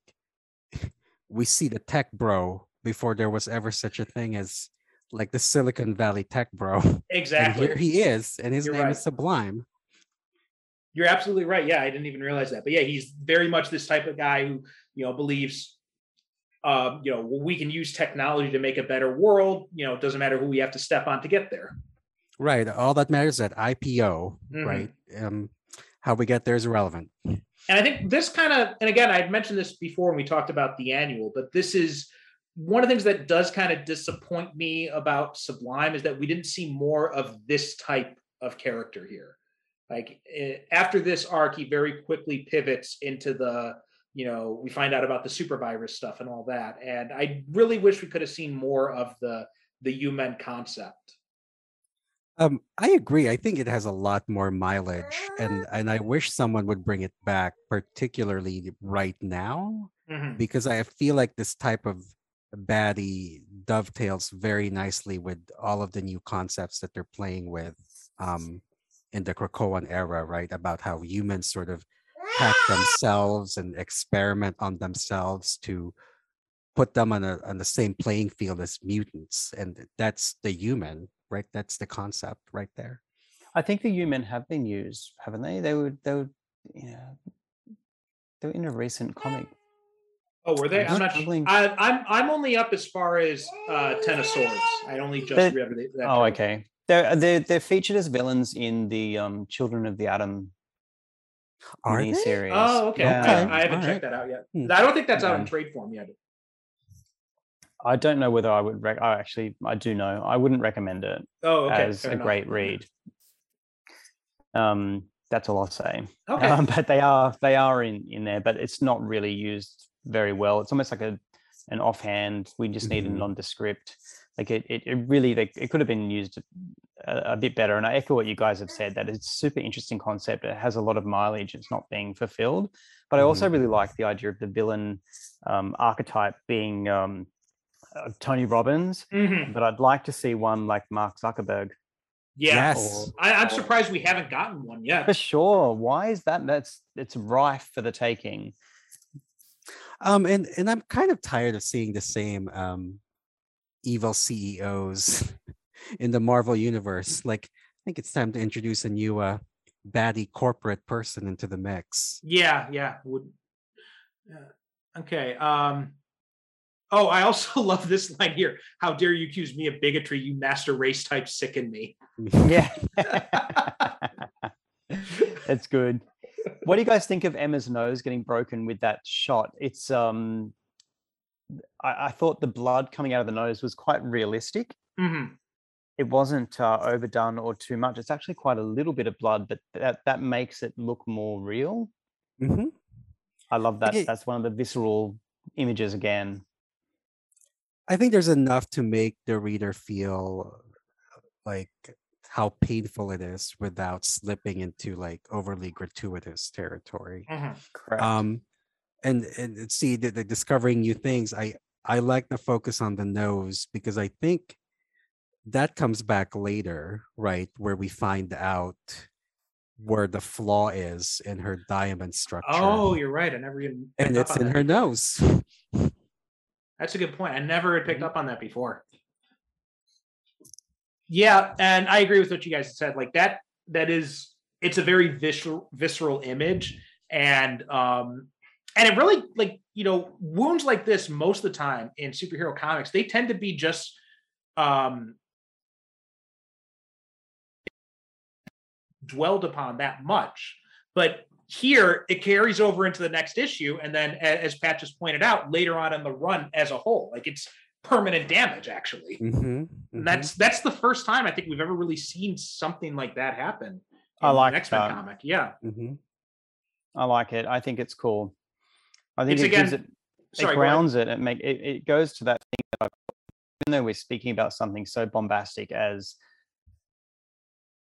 we see the tech bro before there was ever such a thing as like the Silicon Valley tech bro. And exactly here he is, and his You're name right. is Sublime. you're absolutely right yeah i didn't even realize that but yeah he's very much this type of guy who you know believes um, you know we can use technology to make a better world you know it doesn't matter who we have to step on to get there Right. All that matters is that IPO, Mhm. right? Um, how we get there is irrelevant. And I think this kind of, and again, I'd mentioned this before when we talked about the annual, but this is one of the things that does kind of disappoint me about Sublime is that we didn't see more of this type of character here. Like eh, after this arc, he very quickly pivots into the, you know, we find out about the super virus stuff and all that. And I really wish we could have seen more of the the U-Men concept. Um, I agree. I think it has a lot more mileage, and and I wish someone would bring it back, particularly right now, Mhm. because I feel like this type of baddie dovetails very nicely with all of the new concepts that they're playing with um, in the Krakoan era, right? About how humans sort of hack themselves and experiment on themselves to put them on a on the same playing field as mutants, and that's the U-Men, right? That's the concept right there. I think the U-Men have been used, haven't they? They were they were you know they were in a recent comic. Oh, were they? I'm I'm not. struggling- I, I'm I'm only up as far as uh, Ten of Swords. I only just But- read that. that Oh, okay. They're they're they're featured as villains in the um Children of the Atom Are they? miniseries. Oh, okay. Yeah. I, Okay, I haven't alright. checked that out yet. Hmm. I don't think that's out in trade form yet. I don't know whether I would. Rec- oh, actually, I do know. I wouldn't recommend it Oh, okay. as fair a enough. great read. Um, that's all I'll say. Okay. Um, but they are they are in in there, but it's not really used very well. It's almost like a an offhand. We just need Mhm. a nondescript. Like it, it, it really like, it could have been used a, a bit better. And I echo what you guys have said that it's a super interesting concept. It has a lot of mileage. It's not being fulfilled. But I also really like the idea of the villain um, archetype being um, uh, Tony Robbins. Mhm. But I'd like to see one like Mark Zuckerberg Yeah. Yes. I, I'm surprised we haven't gotten one yet. for sure. Why is that? That's it's rife for the taking. Um, and and I'm kind of tired of seeing the same um, evil CEOs in the Marvel universe. Like, I think it's time to introduce a new uh, baddie corporate person into the mix. Yeah, yeah. Would. Uh, okay. Um. Oh, I also love this line here. How dare you accuse me of bigotry? You master race type sicken me. Yeah. That's good. What do you guys think of Emma's nose getting broken with that shot? It's um I, I thought the blood coming out of the nose was quite realistic. hmm It wasn't uh, overdone or too much. It's actually quite a little bit of blood, but that that makes it look more real. Mhm. I love that. Okay. That's one of the visceral images again. I think there's enough to make the reader feel like how painful it is without slipping into like overly gratuitous territory. hmm Correct. um and and and see the, the discovering new things i i like the focus on the nose because i think that comes back later right where we find out where the flaw is in her diamond structure Oh, you're right. I never even. and it's in that. her nose That's a good point. I never had Mm-hmm. picked up on that before. Yeah, and I agree with what you guys said. Like that, that is, it's a very visceral, visceral image, and um, and it really like you know wounds like this most of the time in superhero comics they tend to be just um dwelled upon that much, but here it carries over into the next issue, and then as Pat just pointed out, later on in the run as a whole, like it's permanent damage actually. Mhm, And mhm. that's that's the first time I think we've ever really seen something like that happen. I in like an X-Men that. comic. Yeah. Mhm. I like it. I think it's cool. I think It's it gives again- it, Sorry. it grounds it. It make it, it goes to that thing that I, even though we're speaking about something so bombastic as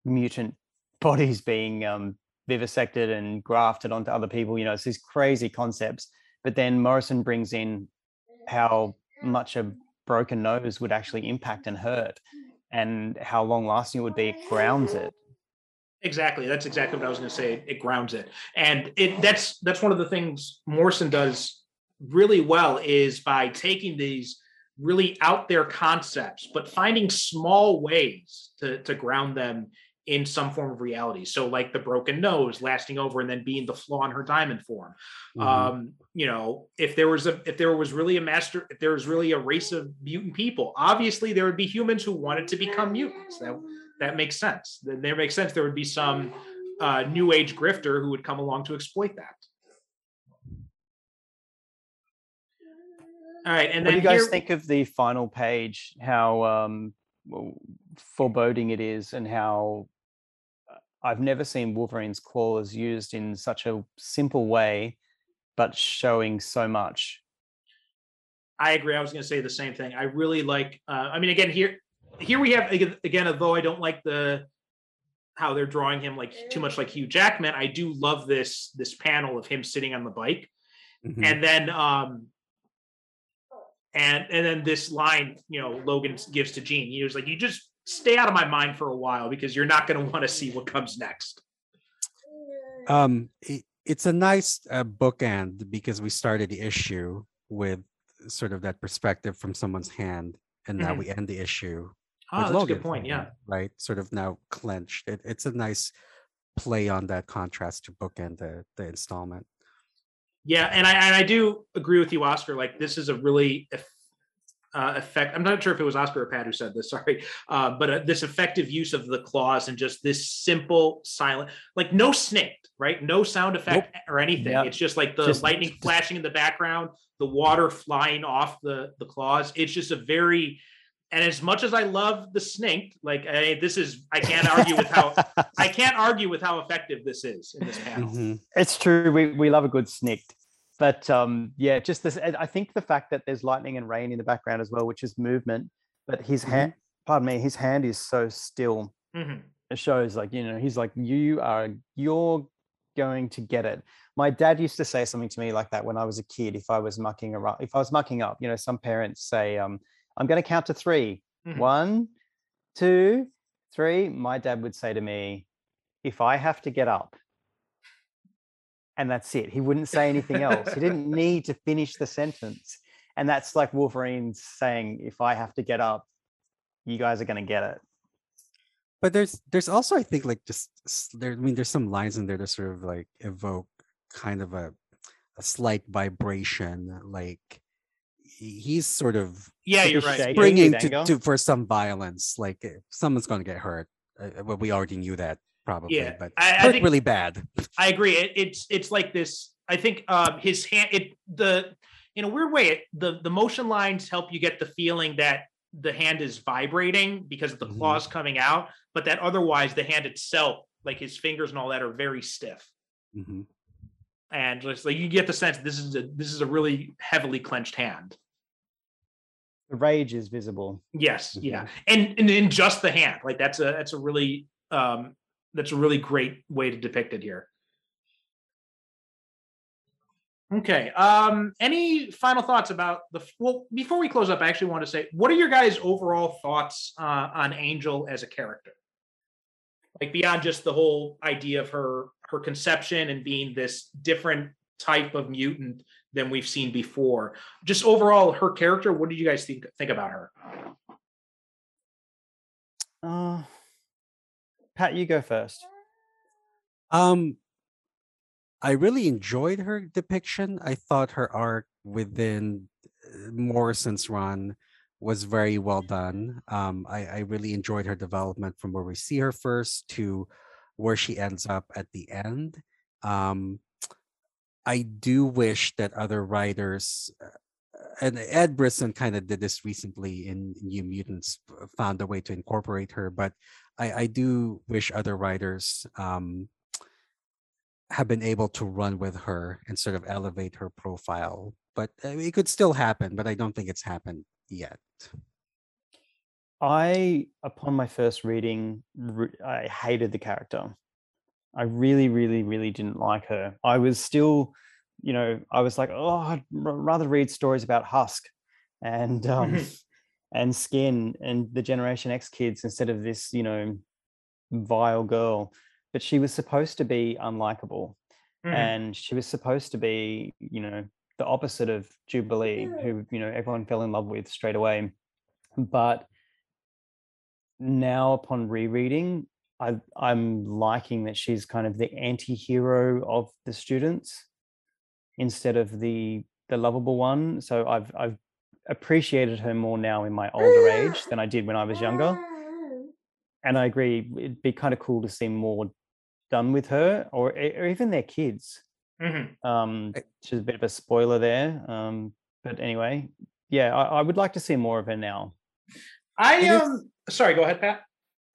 mutant bodies being um, vivisected and grafted onto other people, you know, it's these crazy concepts. But then Morrison brings in how much a broken nose would actually impact and hurt, and how long lasting it would be. It grounds it. Exactly. That's exactly what I was going to say. It grounds it, and it that's that's one of the things Morrison does really well is by taking these really out there concepts, but finding small ways to to ground them in some form of reality. So, like the broken nose lasting over and then being the flaw in her diamond form. Mhm. um you know if there was a if there was really a master if there was really a race of mutant people obviously there would be humans who wanted to become mutants that that makes sense then there makes sense there would be some uh new age grifter who would come along to exploit that all right and what then do you guys here- think of the final page? How um, foreboding it is, and how I've never seen Wolverine's claws used in such a simple way, but showing so much. I agree. I was going to say the same thing. I really like. Uh, I mean, again, here, here we have again- again. Although I don't like the how they're drawing him like too much like Hugh Jackman, I do love this this panel of him sitting on the bike, Mhm. and then um, and and then this line, you know, Logan gives to Jean. He was like, "You just stay out of my mind for a while because you're not going to want to see what comes next." um it, it's a nice uh, bookend because we started the issue with sort of that perspective from someone's hand and now Mhm. we end the issue Oh, that's a Logan's good point. Yeah. right sort of now clenched it, it's a nice play on that contrast to bookend the the installment Yeah, and I and I do agree with you, Oscar. Like this is a really uh, effect. I'm not sure if it was Oscar or Pat who said this. Sorry, uh, but uh, this effective use of the claws and just this simple, silent, like no snikt, right? No sound effect or anything. Yep. It's just like the Just- lightning just- flashing in the background, the water flying off the the claws. It's just a very and as much as I love the snake, like I, this is, I can't argue with how I can't argue with how effective this is in this panel. Mhm. It's true. We we love a good snikt. But um, yeah, just this. I think the fact that there's lightning and rain in the background as well, which is movement. But his hand, pardon me, his hand is so still. Mhm. It shows like you know he's like you are you're going to get it. My dad used to say something to me like that when I was a kid. If I was mucking around, if I was mucking up, you know, some parents say, um, "I'm going to count to 3 Mhm. One, two, three." My dad would say to me, "If I have to get up." And that's it. He wouldn't say anything else. he didn't need to finish the sentence. And that's like Wolverine saying, if I have to get up, you guys are going to get it. but there's there's also i think like just there i mean there's some lines in there that sort of like evoke kind of a a slight vibration like he's sort of Yeah, you're right. shake. springing to, to for some violence like if someone's going to get hurt uh, well we already knew that probably Yeah, but I- I think- really bad I agree. It, it's it's like this. I think um, his hand. It the in a weird way. It, the the motion lines help you get the feeling that the hand is vibrating because of the Mhm. claws coming out, but that otherwise the hand itself, like his fingers and all that, are very stiff. Mhm. And just like you get the sense this is a this is a really heavily clenched hand. The rage is visible. Yes, yeah, and, and in just the hand, like that's a that's a really um that's a really great way to depict it here. Okay. Um, any final thoughts about the well, before we close up, I actually want to say, what are your guys' overall thoughts uh, on Angel as a character? Like beyond just the whole idea of her her conception and being this different type of mutant than we've seen before. Just overall, her character, what did you guys think think about her? Uh, Pat, you go first. Um, I really enjoyed her depiction. I thought her arc within uh, Morrison's run was very well done. Um, I, I really enjoyed her development from where we see her first to where she ends up at the end. Um, I do wish that other writers, uh, and Ed Brisson kind of did this recently in New Mutants, found a way to incorporate her, but I, I do wish other writers um, have been able to run with her and sort of elevate her profile. But uh, it could still happen, but I don't think it's happened yet. I, upon my first reading, re- I hated the character. I really, really, really didn't like her. I was still, you know, I was like, oh, I'd r- rather read stories about Husk and um, and Skin and the Generation X kids instead of this, you know, vile girl. But she was supposed to be unlikable, Mhm. and she was supposed to be, you know, the opposite of Jubilee, who you know everyone fell in love with straight away. But now, upon rereading, I, I'm liking that she's kind of the anti-hero of the students instead of the the lovable one. So I've I've appreciated her more now in my older age than I did when I was younger. And I agree, it'd be kind of cool to see more done with her or, or even their kids. Mhm. Um, I- she's a bit of a spoiler there. Um, but anyway, yeah, I, I would like to see more of her now. I It is- um sorry, go ahead, Pat.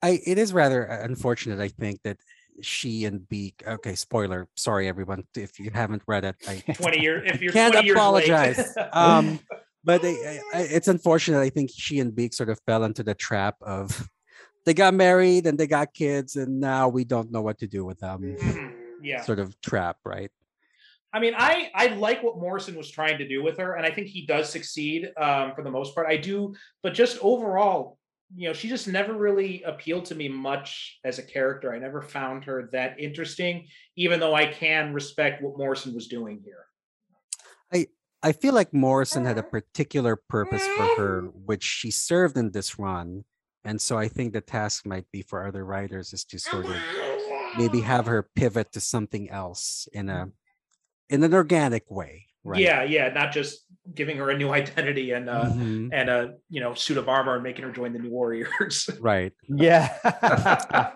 I it is rather uh, unfortunate, I think, that she and Beak. Okay, spoiler. Sorry, everyone, if you haven't read it. I 20 years. if you're can't 20 years late. apologize. um, but I, it's unfortunate. I think she and Beak sort of fell into the trap of they got married and they got kids, and now we don't know what to do with them. Mhm. yeah. Sort of trap, right? I mean, I I like what Morrison was trying to do with her, and I think he does succeed um, for the most part. I do, but just overall, you know, she just never really appealed to me much as a character. I never found her that interesting, even though I can respect what Morrison was doing here. I feel like Morrison had a uh-huh. particular purpose for her, mm. which she served in this run. And so I think the task might be for other writers is to sort of maybe uh-huh. have her pivot to something else in a mm. in an organic way. Right. Yeah, yeah, not just giving her a new identity and uh, Mhm. and a you know suit of armor and making her join the New Warriors. Right. Yeah.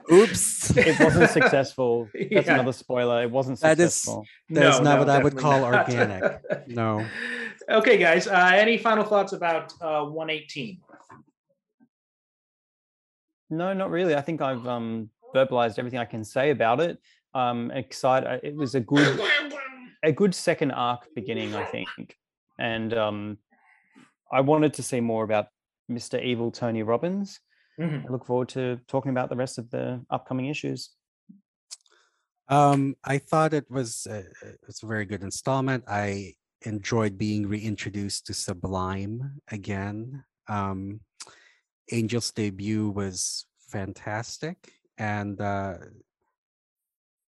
Oops. it wasn't successful. That's Yeah. another spoiler. It wasn't That is- successful. That is No, not no, what I would call not. organic. No. Okay, guys. Uh, any final thoughts about uh, 118? No, not really. I think I've um, verbalized everything I can say about it. Um, excited. It was a good, a good second arc beginning, I think, and um, I wanted to see more about Mr. Evil Tony Robbins. Mhm. I look forward to talking about the rest of the upcoming issues. Um, I thought it was uh, uh, it's a very good installment. I enjoyed being reintroduced to Sublime again. Um, Angel's debut was fantastic, and uh,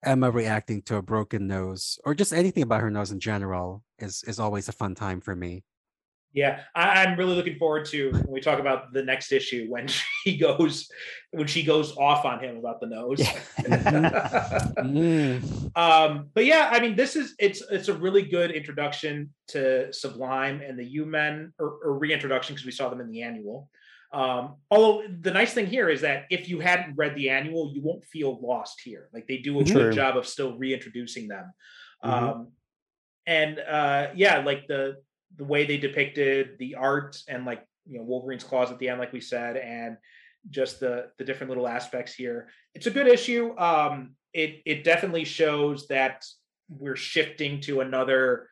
Emma reacting to a broken nose, or just anything about her nose in general, is is always a fun time for me. Yeah, I, I'm really looking forward to when we talk about the next issue when she goes when she goes off on him about the nose. Mm. um, but yeah, I mean, this is it's it's a really good introduction to Sublime and the U Men, or, or reintroduction because we saw them in the annual. Um, although the nice thing here is that if you hadn't read the annual, you won't feel lost here. Like they do a True. good job of still reintroducing them. Mhm. Um, and uh, yeah, like the the way they depicted the art and like you know Wolverine's claws at the end, like we said, and just the the different little aspects here. It's a good issue. Um, it it definitely shows that we're shifting to another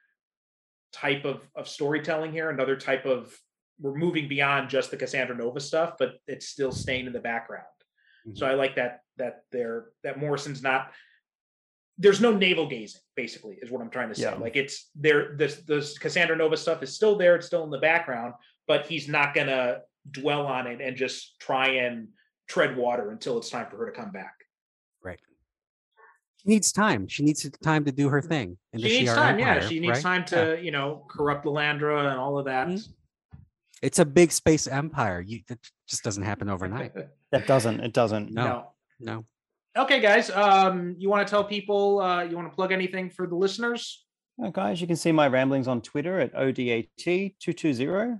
type of of storytelling here, another type of we're moving beyond just the Cassandra Nova stuff, but it's still staying in the background. So I like that that they're that Morrison's not there's no navel gazing, basically, is what I'm trying to say. Yeah. Like it's there, this this Cassandra Nova stuff is still there, it's still in the background, but he's not gonna dwell on it and just try and tread water until it's time for her to come back. Right. She needs time. She needs time to do her thing. in the she needs Shi'ar time, yeah. She needs right? time Yeah. to, you know, corrupt Lilandra and all of that. Mhm. It's a big space empire. You it just doesn't happen overnight. That doesn't. It doesn't. No. No. Okay, guys. Um, you want to tell people? Uh, you want to plug anything for the listeners? Uh, guys, you can see my ramblings on Twitter at ODAT220.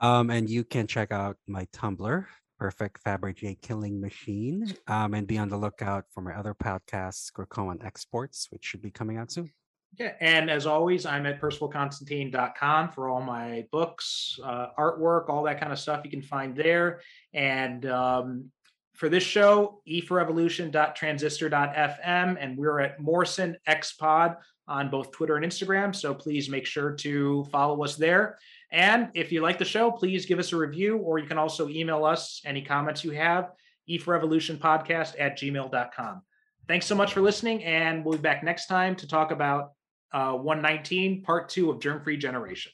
Um, and you can check out my Tumblr, Perfect Fabergé Killing Machine. Um, and be on the lookout for my other podcasts, Krakoan Exports, which should be coming out soon. Yeah, and as always, I'm at percivalconstantine.com for all my books, uh, artwork, all that kind of stuff you can find there. And um, for this show, eforevolution.transistor.fm, and we're at Morrison Xpod on both Twitter and Instagram. So please make sure to follow us there. And if you like the show, please give us a review, or you can also email us any comments you have, eforevolutionpodcast at gmail.com. Thanks so much for listening, and we'll be back next time to talk about uh, 119, part two of Germ Free Generation.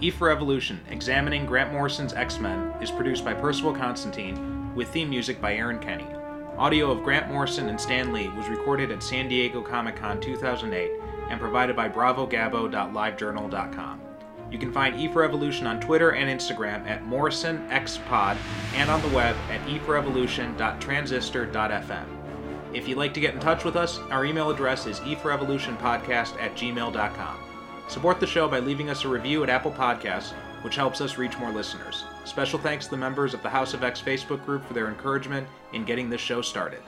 E for Evolution, examining Grant Morrison's X Men, is produced by Percival Constantine, with theme music by Aaron Kenny. Audio of Grant Morrison and Stan Lee was recorded at San Diego Comic Con 2008 and provided by BravoGabo.livejournal.com. You can find E for Evolution on Twitter and Instagram at MorrisonXPod and on the web at eforevolution.transistor.fm. If you'd like to get in touch with us, our email address is eforevolutionpodcast at gmail.com. Support the show by leaving us a review at Apple Podcasts, which helps us reach more listeners. Special thanks to the members of the House of X Facebook group for their encouragement in getting this show started.